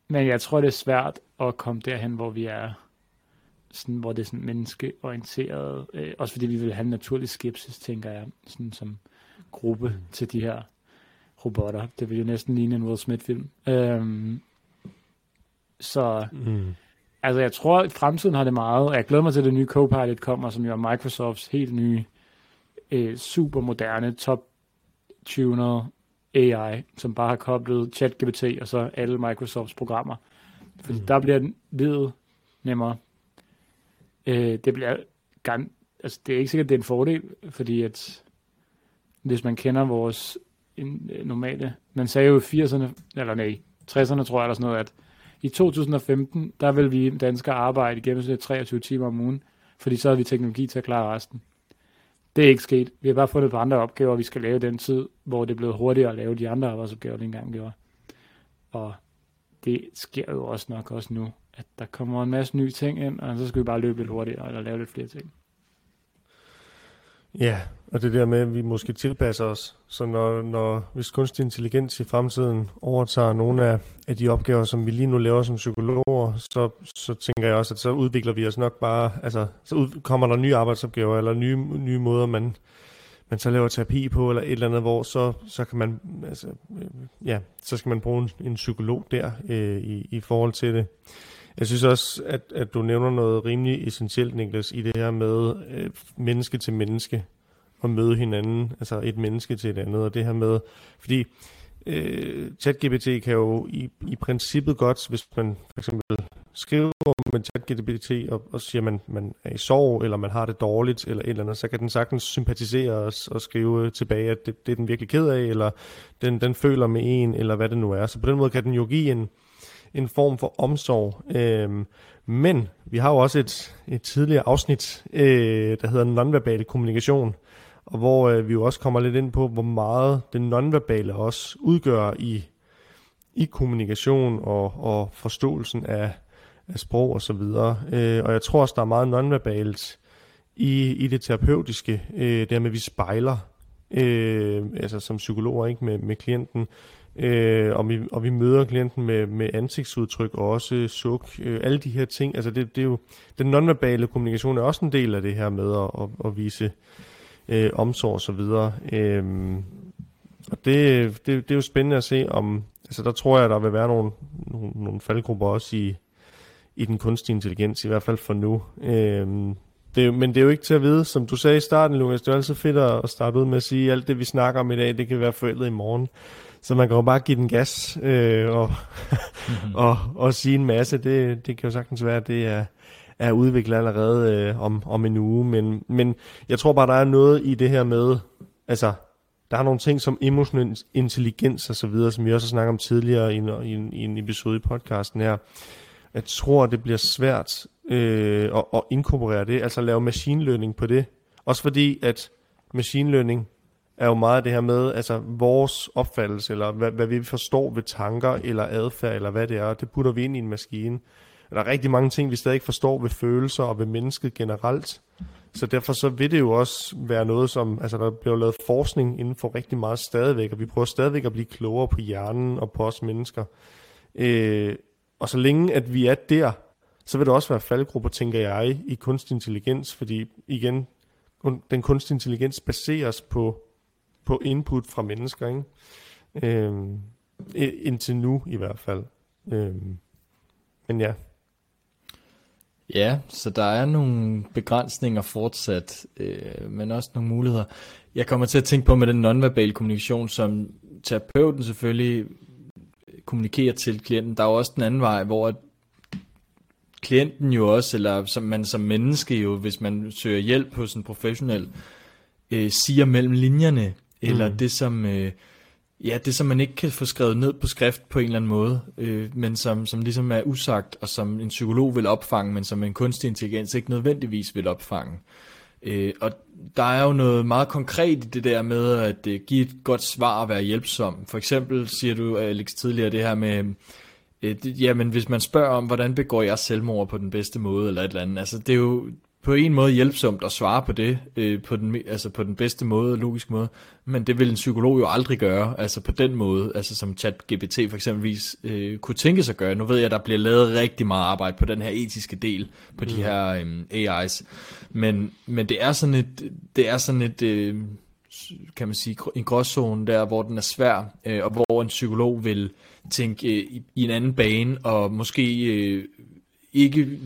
men jeg tror, det er svært at komme derhen, hvor vi er sådan, hvor det er sådan menneskeorienteret, øh, også fordi vi vil have en naturlig skepsis, tænker jeg, sådan som gruppe mm. til de her robotter. Det vil jo næsten ligne en Will Smith-film. Øhm, så mm. altså jeg tror, at fremtiden har det meget, og jeg glæder mig til, at det nye Copilot kommer, som jo er Microsofts helt nye, øh, super moderne, top tuner AI, som bare har koblet ChatGPT og så alle Microsofts programmer. Fordi mm. der bliver livet nemmere. Øh, det bliver gan, altså det er ikke sikkert, det er en fordel, fordi at hvis man kender vores en, normale, man sagde jo i 80'erne, eller nej, 60'erne tror jeg, eller sådan noget, at i 2015, der vil vi danskere arbejde i gennemsnit 23 timer om ugen, fordi så har vi teknologi til at klare resten. Det er ikke sket. Vi har bare fundet på andre opgaver, vi skal lave den tid, hvor det er blevet hurtigere at lave de andre arbejdsopgaver, vi engang gjorde. Og det sker jo også nok også nu at der kommer en masse nye ting ind, og så skal vi bare løbe lidt hurtigere, eller lave lidt flere ting. Ja, og det der med, at vi måske tilpasser os. Så når, når hvis kunstig intelligens i fremtiden overtager nogle af, af de opgaver, som vi lige nu laver som psykologer, så, så tænker jeg også, at så udvikler vi os nok bare, altså så ud, kommer der nye arbejdsopgaver, eller nye, nye måder, man, man så laver terapi på, eller et eller andet, hvor så, så kan man, altså, øh, ja, så skal man bruge en, en psykolog der øh, i, i forhold til det. Jeg synes også, at, at du nævner noget rimelig essentielt, Niklas, i det her med øh, menneske til menneske og møde hinanden, altså et menneske til et andet, og det her med, fordi øh, ChatGPT kan jo i, i princippet godt, hvis man for eksempel skriver med ChatGPT og, og siger, at man, man er i sorg, eller man har det dårligt, eller et eller andet, så kan den sagtens sympatisere os og skrive tilbage, at det, det er den virkelig ked af, eller den, den føler med en, eller hvad det nu er. Så på den måde kan den jo give en, en form for omsorg. Øh, men vi har jo også et, et tidligere afsnit, øh, der hedder nonverbal kommunikation, og hvor øh, vi jo også kommer lidt ind på, hvor meget det nonverbale også udgør i, i kommunikation og, og forståelsen af, af sprog og så videre. Øh, og jeg tror også, der er meget nonverbalt i, i det terapeutiske, øh, der med, at vi spejler, øh, altså som psykologer ikke med, med klienten, øh, og, vi, og vi møder klienten med, med ansigtsudtryk og også suk, øh, alle de her ting. Altså det, det er jo, den nonverbale kommunikation er også en del af det her med at, at, at vise øh, omsorg og så videre. Øh, og det, det, det er jo spændende at se om, altså der tror jeg, der vil være nogle, nogle, nogle faldgrupper også i, i den kunstige intelligens, i hvert fald for nu. Øh, det, men det er jo ikke til at vide, som du sagde i starten, Lukas, det er altid fedt at starte ud med at sige, at alt det, vi snakker om i dag, det kan være forældet i morgen. Så man kan jo bare give den gas øh, og, mm-hmm. og, og sige en masse. Det, det kan jo sagtens være, at det er, er udviklet allerede øh, om, om en uge. Men, men jeg tror bare, der er noget i det her med, altså, der er nogle ting som emotionel intelligens og så videre, som vi også har snakket om tidligere i en, i en, i en episode i podcasten her. Jeg tror, det bliver svært øh, at, at inkorporere det, altså lave machine learning på det. Også fordi, at machine learning er jo meget det her med, altså vores opfattelse, eller hvad, hvad vi forstår ved tanker, eller adfærd, eller hvad det er, det putter vi ind i en maskine. Der er rigtig mange ting, vi stadig ikke forstår ved følelser og ved mennesket generelt. Så derfor så vil det jo også være noget, som, altså der bliver lavet forskning inden for rigtig meget stadigvæk, og vi prøver stadigvæk at blive klogere på hjernen og på os mennesker. Øh, og så længe at vi er der, så vil der også være faldgrupper, tænker jeg, i kunstig intelligens, fordi igen, den kunstig intelligens baseres på, på input fra mennesker, ikke? Øhm, indtil nu i hvert fald. Øhm, men ja. Ja, så der er nogle begrænsninger fortsat, øh, men også nogle muligheder. Jeg kommer til at tænke på med den nonverbale kommunikation, som terapeuten selvfølgelig kommunikerer til klienten. Der er jo også den anden vej, hvor klienten jo også, eller som man som menneske jo, hvis man søger hjælp hos en professionel, øh, siger mellem linjerne, eller mm. det som... Øh, Ja, det som man ikke kan få skrevet ned på skrift på en eller anden måde, øh, men som, som ligesom er usagt, og som en psykolog vil opfange, men som en kunstig intelligens ikke nødvendigvis vil opfange. Øh, og der er jo noget meget konkret i det der med at øh, give et godt svar og være hjælpsom. For eksempel siger du, Alex, tidligere det her med, øh, det, jamen hvis man spørger om, hvordan begår jeg selvmord på den bedste måde, eller et eller andet, altså det er jo, på en måde hjælpsomt at svare på det, øh, på, den, altså på den bedste måde, logisk måde, men det vil en psykolog jo aldrig gøre, altså på den måde, altså som ChatGPT for eksempelvis øh, kunne tænke sig at gøre. Nu ved jeg, at der bliver lavet rigtig meget arbejde på den her etiske del, på mm. de her øh, AI's, men, men det er sådan et, det er sådan et øh, kan man sige, en gråzone der, hvor den er svær, øh, og hvor en psykolog vil tænke øh, i, i en anden bane, og måske øh, ikke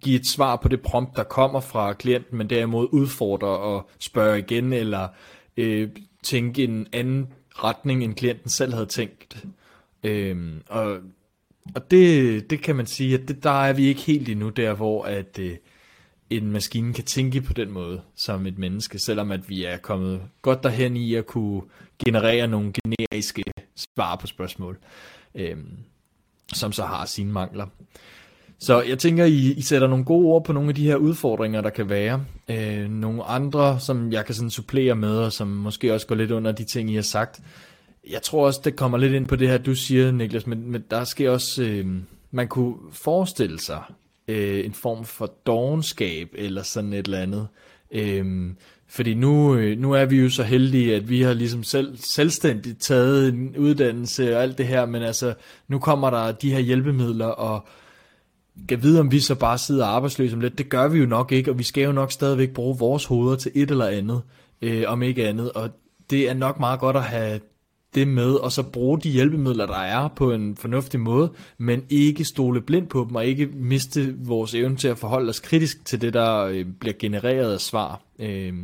give et svar på det prompt, der kommer fra klienten, men derimod udfordre og spørge igen, eller øh, tænke en anden retning, end klienten selv havde tænkt. Øh, og og det, det kan man sige, at det, der er vi ikke helt endnu der, hvor at øh, en maskine kan tænke på den måde som et menneske, selvom at vi er kommet godt derhen i at kunne generere nogle generiske svar på spørgsmål, øh, som så har sine mangler. Så jeg tænker, I, I sætter nogle gode ord på nogle af de her udfordringer, der kan være. Øh, nogle andre, som jeg kan sådan supplere med, og som måske også går lidt under de ting, I har sagt. Jeg tror også, det kommer lidt ind på det her, du siger, Niklas, men, men der skal også, øh, man kunne forestille sig øh, en form for dogenskab, eller sådan et eller andet. Øh, fordi nu, øh, nu er vi jo så heldige, at vi har ligesom selv, selvstændigt taget en uddannelse og alt det her, men altså, nu kommer der de her hjælpemidler, og kan vide, om vi så bare sidder arbejdsløse om lidt. Det gør vi jo nok ikke, og vi skal jo nok stadigvæk bruge vores hoveder til et eller andet, øh, om ikke andet. Og det er nok meget godt at have det med, og så bruge de hjælpemidler, der er på en fornuftig måde, men ikke stole blind på dem, og ikke miste vores evne til at forholde os kritisk til det, der øh, bliver genereret af svar. Øh,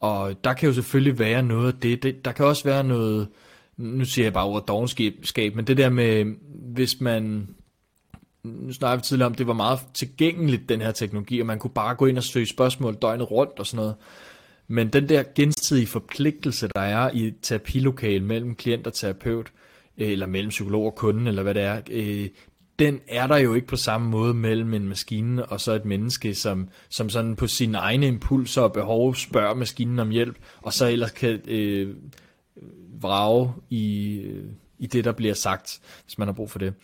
og der kan jo selvfølgelig være noget af det. det. Der kan også være noget, nu siger jeg bare ordet dogenskab, men det der med, hvis man nu snakker vi tidligere om, det var meget tilgængeligt, den her teknologi, og man kunne bare gå ind og søge spørgsmål døgnet rundt og sådan noget. Men den der gensidige forpligtelse, der er i et terapilokale mellem klient og terapeut, øh, eller mellem psykolog og kunde, eller hvad det er, øh, den er der jo ikke på samme måde mellem en maskine og så et menneske, som, som sådan på sine egne impulser og behov spørger maskinen om hjælp, og så ellers kan øh, vrage i, øh, i det, der bliver sagt, hvis man har brug for det.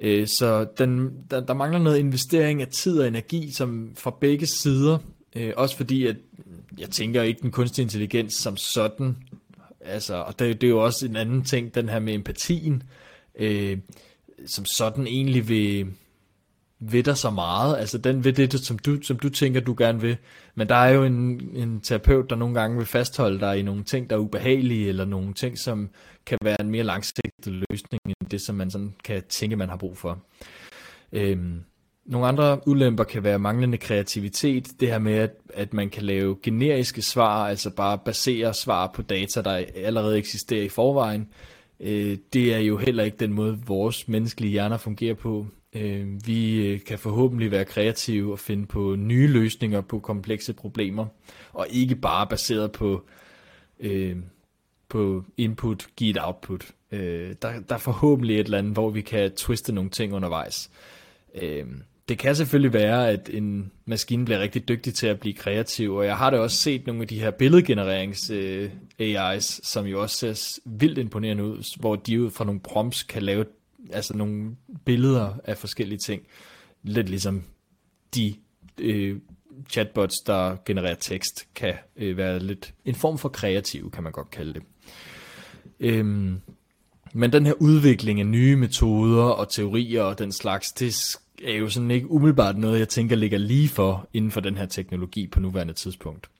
Øh, så den, der, der mangler noget investering af tid og energi som fra begge sider. Øh, også fordi, at jeg tænker ikke den kunstige intelligens som sådan. Altså, og det, det er jo også en anden ting, den her med empatien, øh, som sådan egentlig vil, ved dig så meget. Altså den ved det, som du, som du tænker, du gerne vil. Men der er jo en, en terapeut, der nogle gange vil fastholde dig i nogle ting, der er ubehagelige, eller nogle ting, som kan være en mere langsigtet løsning, end det, som man sådan kan tænke, man har brug for. Øhm, Nogle andre ulemper kan være manglende kreativitet, det her med, at, at man kan lave generiske svar, altså bare basere svar på data, der allerede eksisterer i forvejen. Øh, det er jo heller ikke den måde, vores menneskelige hjerner fungerer på. Øh, vi øh, kan forhåbentlig være kreative og finde på nye løsninger på komplekse problemer, og ikke bare baseret på, øh, på input, give et output. Øh, der, der er forhåbentlig et eller andet, hvor vi kan twiste nogle ting undervejs. Øh, det kan selvfølgelig være, at en maskine bliver rigtig dygtig til at blive kreativ, og jeg har da også set nogle af de her billedgenererings øh, AI's, som jo også ser vildt imponerende ud, hvor de ud fra nogle prompts kan lave altså nogle billeder af forskellige ting. Lidt ligesom de øh, chatbots, der genererer tekst, kan øh, være lidt en form for kreativ, kan man godt kalde det. Øhm, men den her udvikling af nye metoder og teorier og den slags, det er jo sådan ikke umiddelbart noget, jeg tænker ligger lige for inden for den her teknologi på nuværende tidspunkt.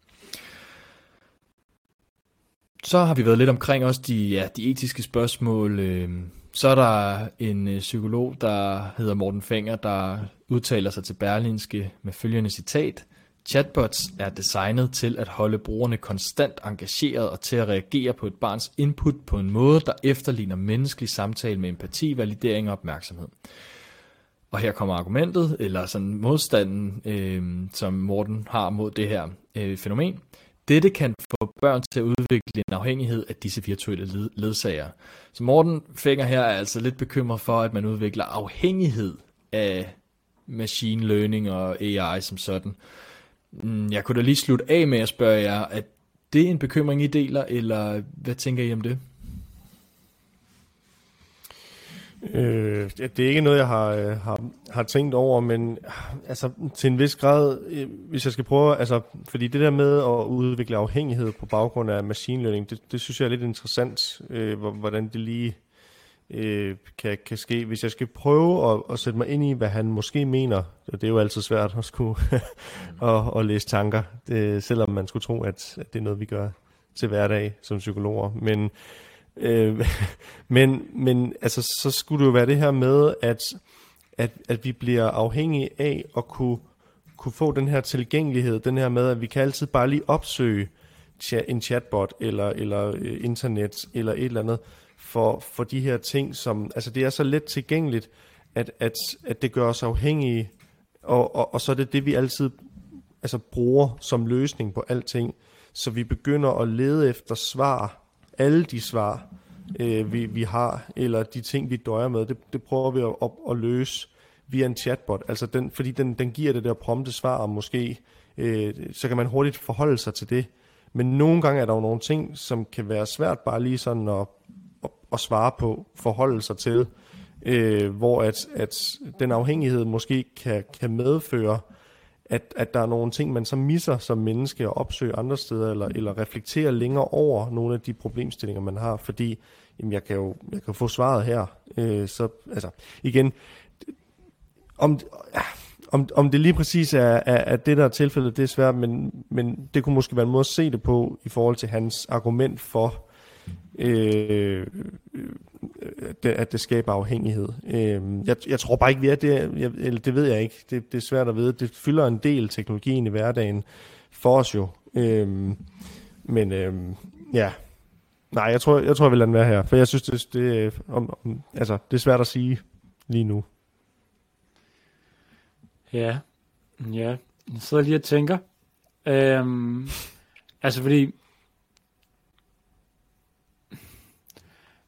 Så har vi været lidt omkring også de, ja, de etiske spørgsmål. Øh, så er der en øh, psykolog, der hedder Morten Fenger, der udtaler sig til Berlinske med følgende citat. Chatbots er designet til at holde brugerne konstant engageret og til at reagere på et barns input på en måde, der efterligner menneskelig samtale med empati, validering og opmærksomhed. Og her kommer argumentet, eller sådan modstanden, øh, som Morten har mod det her øh, fænomen. Dette kan få børn til at udvikle en afhængighed af disse virtuelle ledsager. Så Morten Fenger her er altså lidt bekymret for, at man udvikler afhængighed af machine learning og AI som sådan. Mm, jeg kunne da lige slutte af med at spørge jer, at det er en bekymring, I deler, eller hvad tænker I om det? Øh, det er ikke noget, jeg har, øh, har, har tænkt over, men altså, til en vis grad, øh, hvis jeg skal prøve, altså, fordi det der med at udvikle afhængighed på baggrund af machine learning, det, det synes jeg er lidt interessant, øh, hvordan det lige øh, kan, kan ske. Hvis jeg skal prøve at, at sætte mig ind i, hvad han måske mener, og det er jo altid svært at skulle at, at læse tanker, det, selvom man skulle tro, at, at det er noget, vi gør til hverdag som psykologer, men Øh, men, men altså, så skulle det jo være det her med, at, at, at vi bliver afhængige af at kunne, kunne få den her tilgængelighed, den her med, at vi kan altid bare lige opsøge en chatbot, eller, eller øh, internet, eller et eller andet, for, for de her ting, som, altså det er så let tilgængeligt, at, at, at det gør os afhængige, og, og, og så er det det, vi altid altså, bruger som løsning på alting, så vi begynder at lede efter svar, alle de svar, øh, vi, vi har, eller de ting, vi døjer med, det, det prøver vi at, at, at løse via en chatbot. Altså den, fordi den, den giver det der prompte svar, og måske øh, så kan man hurtigt forholde sig til det. Men nogle gange er der jo nogle ting, som kan være svært bare lige sådan at, at, at svare på, forholde sig til, øh, hvor at, at den afhængighed måske kan, kan medføre, at, at der er nogle ting, man så misser som menneske at opsøge andre steder, eller, eller reflektere længere over nogle af de problemstillinger, man har, fordi jamen, jeg, kan jo jeg kan få svaret her. Øh, så altså, igen, om, om, om det lige præcis er, er, er det, der er tilfældet, det er svært, men, men det kunne måske være en måde at se det på, i forhold til hans argument for, øh, det, at det skaber afhængighed. Øh, jeg, jeg tror bare ikke, vi er det, jeg, eller det ved jeg ikke, det, det er svært at vide. Det fylder en del teknologien i hverdagen for os jo. Øh, men øh, ja, nej, jeg tror, jeg tror, jeg vil lade den være her, for jeg synes, det, det, øh, om, om, altså, det er svært at sige lige nu. Ja, ja. Jeg sidder lige og tænker. Øhm, altså fordi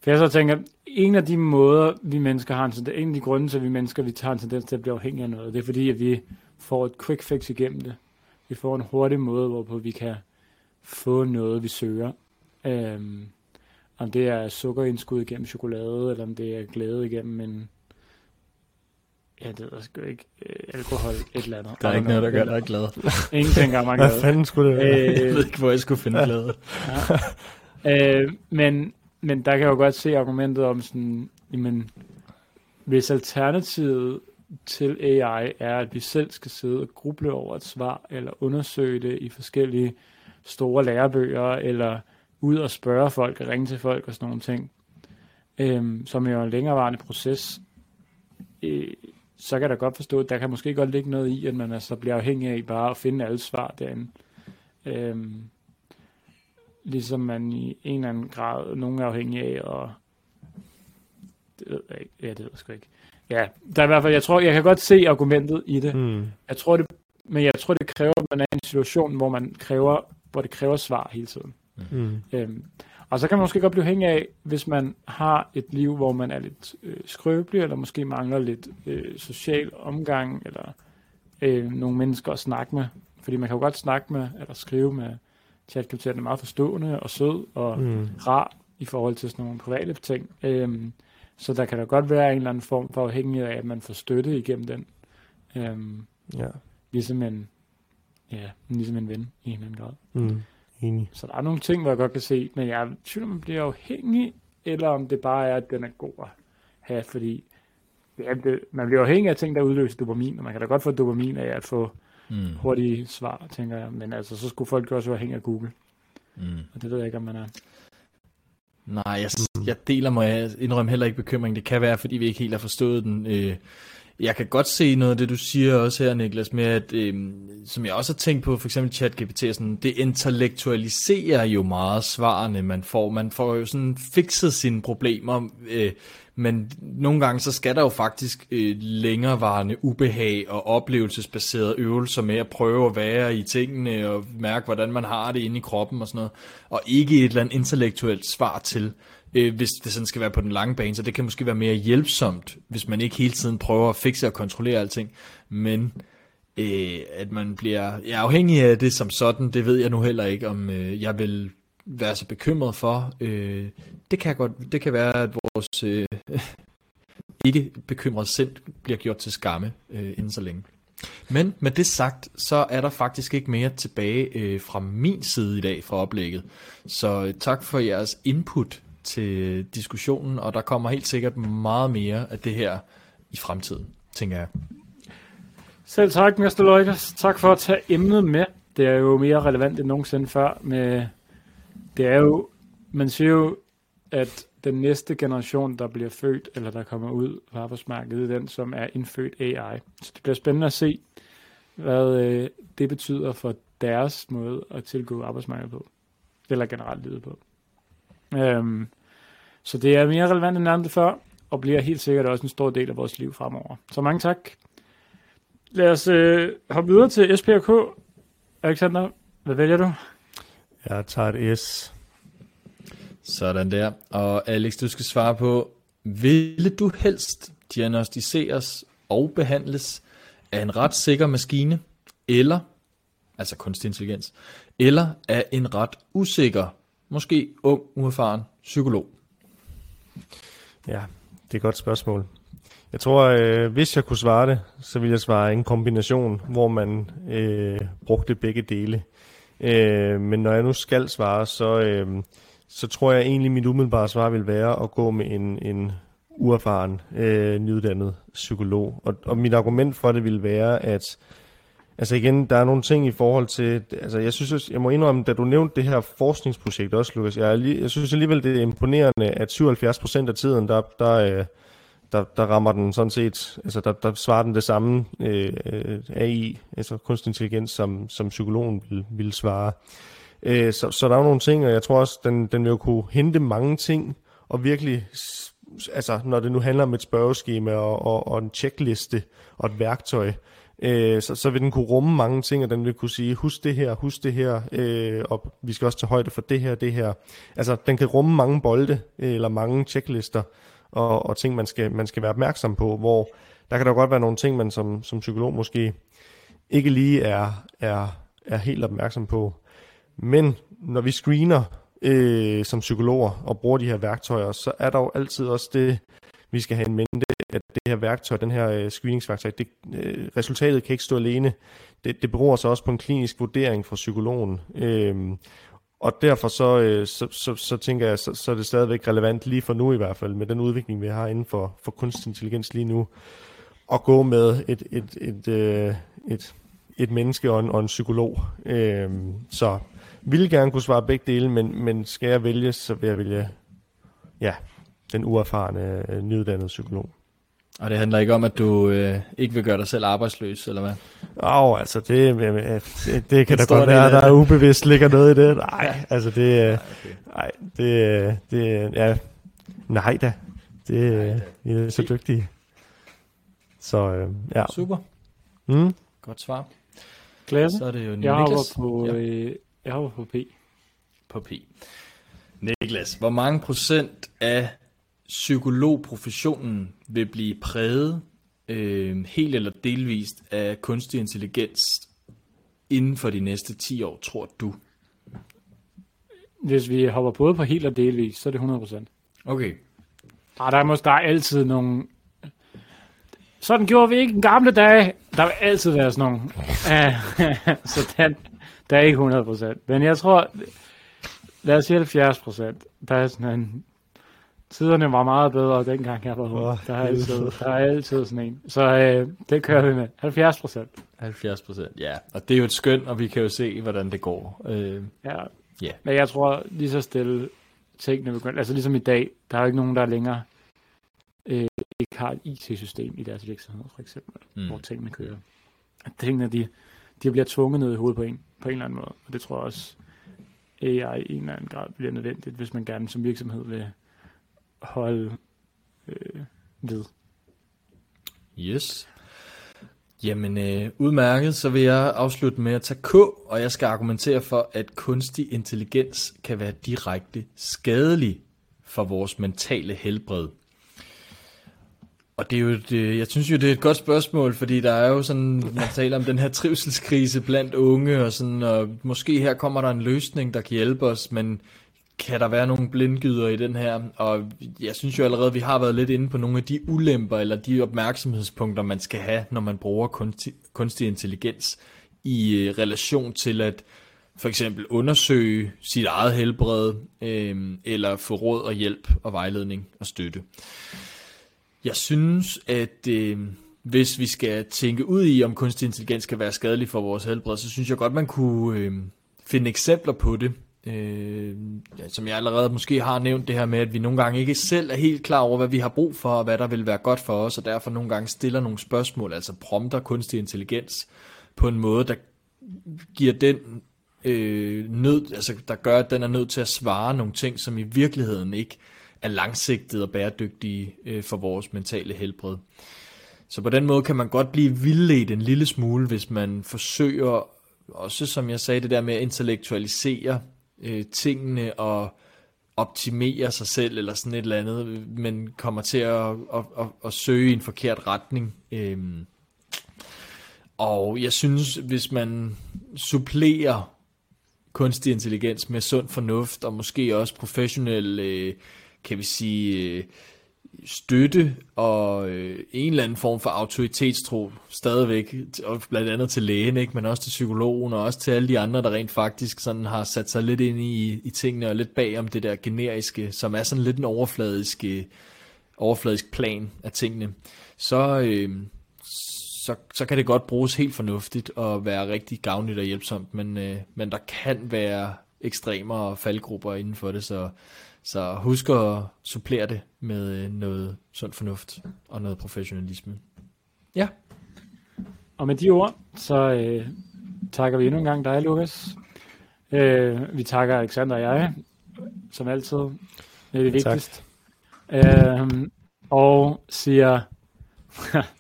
For jeg så tænker, en af de måder, vi mennesker har en tendens, en af de grunde til, at vi mennesker vi tager en tendens til at blive afhængige af noget, det er fordi, at vi får et quick fix igennem det. Vi får en hurtig måde, hvorpå vi kan få noget, vi søger. Øhm, om det er sukkerindskud igennem chokolade, eller om det er glæde igennem en Ja, det er sgu ikke. Øh, alkohol, et eller andet. Der er ikke noget, der gør dig glad. Ingenting gør mig glad. Hvad fanden skulle det være? Øh, jeg ved ikke, hvor jeg skulle finde glæde. ja. øh, men, men der kan jeg jo godt se argumentet om sådan, jamen, hvis alternativet til AI er, at vi selv skal sidde og gruble over et svar, eller undersøge det i forskellige store lærebøger, eller ud og spørge folk, og ringe til folk og sådan nogle ting, øhm, som er jo en længerevarende proces, øh, så kan jeg da godt forstå, at der kan måske godt ligge noget i, at man altså bliver afhængig af bare at finde alle svar derinde. Øhm, ligesom man i en eller anden grad, nogen er afhængig af, og det ved jeg ikke, ja, det ved jeg sgu ikke. Ja, der er i hvert fald, jeg tror, jeg kan godt se argumentet i det. Mm. Jeg tror det, men jeg tror, det kræver, at man er i en situation, hvor man kræver, hvor det kræver svar hele tiden. Mm. Øhm, og så kan man måske godt blive hængig af, hvis man har et liv, hvor man er lidt øh, skrøbelig, eller måske mangler lidt øh, social omgang, eller øh, nogle mennesker at snakke med. Fordi man kan jo godt snakke med, eller skrive med ChatGPT, er meget forstående og sød og Mm. rar i forhold til sådan nogle private ting. Øhm, så der kan da godt være en eller anden form for afhængighed af, at man får støtte igennem den. Øhm, Ja. ligesom en, ja, ligesom en ven i en eller anden grad. Mm. Enig. Så der er nogle ting, hvor jeg godt kan se, men jeg er tvivl, om man bliver afhængig, eller om det bare er, at den er god at have, fordi ja, det, man bliver afhængig af ting, der udløser dopamin, og man kan da godt få dopamin af at få Mm. hurtige svar, tænker jeg, men altså, så skulle folk også være afhængige af Google, Mm. og det ved jeg ikke, om man er. Nej, jeg, jeg deler mig indrømme heller ikke bekymring. Det kan være, fordi vi ikke helt har forstået den. Øh, jeg kan godt se noget af det, du siger også her, Niklas, med at, øh, som jeg også har tænkt på, for eksempel ChatGPT, sådan, det intellektualiserer jo meget svarene, man får. Man får jo sådan fikset sine problemer, øh, men nogle gange så skal der jo faktisk øh, længerevarende ubehag og oplevelsesbaserede øvelser med at prøve at være i tingene og mærke, hvordan man har det inde i kroppen og sådan noget, og ikke et eller andet intellektuelt svar til, øh, hvis det sådan skal være på den lange bane, så det kan måske være mere hjælpsomt, hvis man ikke hele tiden prøver at fikse og kontrollere alting, men øh, at man bliver ja, afhængig af det som sådan, det ved jeg nu heller ikke, om øh, jeg vil være så bekymret for. Øh, det kan godt, det kan være, at vores øh, ikke bekymrede sind bliver gjort til skamme øh, inden så længe. Men med det sagt, så er der faktisk ikke mere tilbage øh, fra min side i dag fra oplægget. Så øh, tak for jeres input til diskussionen, og der kommer helt sikkert meget mere af det her i fremtiden, tænker jeg. Selv tak, Mr. Løjkers. Tak for at tage emnet med. Det er jo mere relevant end nogensinde før. Med, det er jo, man siger jo, at den næste generation, der bliver født, eller der kommer ud på arbejdsmarkedet, er den, som er indfødt AI. Så det bliver spændende at se, hvad øh, det betyder for deres måde at tilgå arbejdsmarkedet på. Eller generelt livet på. Øhm, så det er mere relevant end nærmest før, og bliver helt sikkert også en stor del af vores liv fremover. Så mange tak. Lad os øh, hoppe videre til SPRK. Alexander, hvad vælger du? Jeg tager et S. Sådan der. Og Alex, du skal svare på, ville du helst diagnostiseres og behandles af en ret sikker maskine, eller, altså kunstig intelligens, eller af en ret usikker, måske ung, uerfaren psykolog? Ja, det er et godt spørgsmål. Jeg tror, øh, hvis jeg kunne svare det, så ville jeg svare en kombination, hvor man øh, brugte begge dele. Øh, men når jeg nu skal svare, så, øh, så tror jeg egentlig, mit umiddelbare svar vil være at gå med en, en uerfaren, øh, nyuddannet psykolog. Og, og mit argument for det vil være, at Altså igen, der er nogle ting i forhold til, altså jeg synes, jeg må indrømme, da du nævnte det her forskningsprojekt også, Lukas, jeg, er lige, jeg synes alligevel, det er imponerende, at 77% af tiden, der, der, øh, der, der rammer den sådan set, altså der, der svarer den det samme øh, AI, altså kunstig intelligens, som, som psykologen ville, vil svare. Øh, så, så der er jo nogle ting, og jeg tror også, den, den vil jo kunne hente mange ting, og virkelig, altså når det nu handler om et spørgeskema og, og, og en checkliste og et værktøj, øh, så, så vil den kunne rumme mange ting, og den vil kunne sige, husk det her, husk det her, øh, og vi skal også tage højde for det her, det her. Altså, den kan rumme mange bolde, øh, eller mange checklister, og, og ting, man skal, man skal være opmærksom på, hvor der kan der godt være nogle ting, man som, som psykolog måske ikke lige er, er, er helt opmærksom på. Men når vi screener øh, som psykologer og bruger de her værktøjer, så er der jo altid også det, vi skal have en mente, at det her værktøj, den her øh, screeningsværktøj, det, øh, resultatet kan ikke stå alene. Det, det beror så også på en klinisk vurdering fra psykologen. Øh, og derfor så, øh, så, så, så tænker jeg, så, så er det stadigvæk relevant lige for nu i hvert fald, med den udvikling, vi har inden for, for kunstig intelligens lige nu, at gå med et, et, et, øh, et, et menneske og en, og en psykolog. Øh, så vil gerne kunne svare begge dele, men, men skal jeg vælge, så vil jeg vælge ja, den uerfarne, øh, nyuddannede psykolog. Og det handler ikke om, at du øh, ikke vil gøre dig selv arbejdsløs, eller hvad? Åh, oh, altså det, det, det kan da godt være, det. der er ubevidst ligger noget i det. Nej, altså det, okay. nej, det, det, ja, nej da. Det, I er så dygtige. Så øh, ja. Super. Mm. Godt svar. Klasse. Så er det jo Jeg Niklas på, Ja. øh, jeg hopper på P. på P. Niklas, hvor mange procent af psykologprofessionen vil blive præget øh, helt eller delvist af kunstig intelligens inden for de næste 10 år, tror du? Hvis vi hopper både på helt og delvis, så er det 100%. Okay. Ah, der er måske der er altid nogle... Sådan gjorde vi ikke i gamle dage. Der vil altid være sådan nogle. Så den, der er ikke 100%. Men jeg tror, lad os sige 70%. Der er sådan en... Tiderne var meget bedre, dengang jeg var ung. Åh, der, er altid, der er altid sådan en. Så øh, det kører vi med. 70%. 70 procent, ja. Og det er jo et skøn, og vi kan jo se, hvordan det går. Øh, Ja. Ja. Men jeg tror lige så stille tingene begynder, altså ligesom i dag, der er jo ikke nogen, der længere øh, ikke har et IT-system i deres virksomhed, for eksempel. Mm. hvor tingene kører. At tingene, de, de bliver tvunget ned i hovedet på en, på en eller anden måde. Og det tror jeg også, AI i en eller anden grad bliver nødvendigt, hvis man gerne som virksomhed vil holde øh, ved. Yes. Jamen, øh, udmærket, så vil jeg afslutte med at tage K, og jeg skal argumentere for, at kunstig intelligens kan være direkte skadelig for vores mentale helbred. Og det er jo et, øh, jeg synes jo, det er et godt spørgsmål, fordi der er jo sådan, man taler om den her trivselskrise blandt unge, og sådan, og måske her kommer der en løsning, der kan hjælpe os, men kan der være nogle blindgyder i den her? Og jeg synes jo allerede, vi har været lidt inde på nogle af de ulemper, eller de opmærksomhedspunkter, man skal have, når man bruger kunstig, kunstig intelligens i øh, relation til at for eksempel undersøge sit eget helbred, øh, eller få råd og hjælp og vejledning og støtte. Jeg synes, at øh, hvis vi skal tænke ud i, om kunstig intelligens kan være skadelig for vores helbred, så synes jeg godt, man kunne øh, finde eksempler på det. Øh, ja, som jeg allerede måske har nævnt det her med, at vi nogle gange ikke selv er helt klar over, hvad vi har brug for, og hvad der vil være godt for os, og derfor nogle gange stiller nogle spørgsmål, altså prompter kunstig intelligens på en måde, der giver den øh, nød, altså der gør, at den er nødt til at svare nogle ting, som i virkeligheden ikke er langsigtede og bæredygtige øh, for vores mentale helbred. Så på den måde kan man godt blive vildledt en lille smule, hvis man forsøger, også som jeg sagde, det der med at intellektualisere øh, tingene og optimere sig selv eller sådan et eller andet, men kommer til at, at, at, at søge i en forkert retning. Øhm, og jeg synes, hvis man supplerer kunstig intelligens med sund fornuft, og måske også professionel, øh, kan vi sige, øh, støtte og øh, en eller anden form for autoritetstro stadigvæk, og blandt andet til lægen, ikke? men også til psykologen, og også til alle de andre, der rent faktisk sådan har sat sig lidt ind i, i tingene, og lidt bag om det der generiske, som er sådan lidt en overfladisk, øh, overfladisk plan af tingene, så, øh, så, så kan det godt bruges helt fornuftigt og være rigtig gavnligt og hjælpsomt, men, øh, men der kan være ekstremer og faldgrupper inden for det, så, så husk at supplere det med øh, noget sund fornuft og noget professionalisme. Ja, Og med de ord, så øh, takker vi endnu en gang dig, Lukas. Øh, vi takker Alexander og jeg, som altid. Det er det vigtigste. Øh, og siger...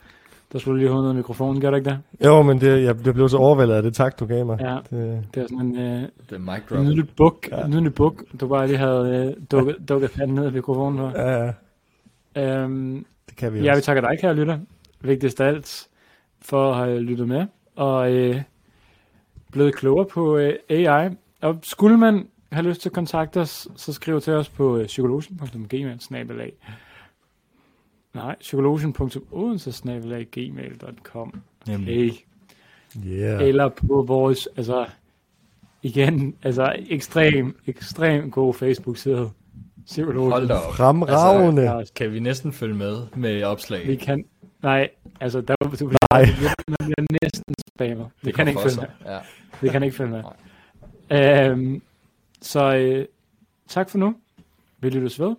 der skulle lige have mikrofonen, gør du ikke det? Jo, men det, jeg, jeg blev så overvældet af det tak, du gav mig. Ja, Det, det er sådan en, øh, det er en nydelig buk, Ja. en nydelig buk, du bare lige havde øh, dukket, dukket fanden ned i mikrofonen på. ja, ja, Øhm, det kan vi Ja, vi også. takker dig, kære lytter. Vigtigst af alt for at have lyttet med og øh, blevet klogere på øh, AI. Og skulle man have lyst til at kontakte os, så skriv til os på øh, psykologen.gmail.com Nej, psykologen.odense.gmail.com Nemlig. hey. Yeah. Eller på vores, altså igen, altså ekstrem, ekstrem god Facebook-side. Psykologen. Hold da op. Fremragende. Altså, Kan vi næsten følge med med opslag? Vi kan... Nej, altså, der, du bliver, Nej. man bliver næsten spammer. Vi kan går ikke følge med. Ja. Vi kan ikke følge med. Øhm, så øh, tak for nu. Vi lyttes ved.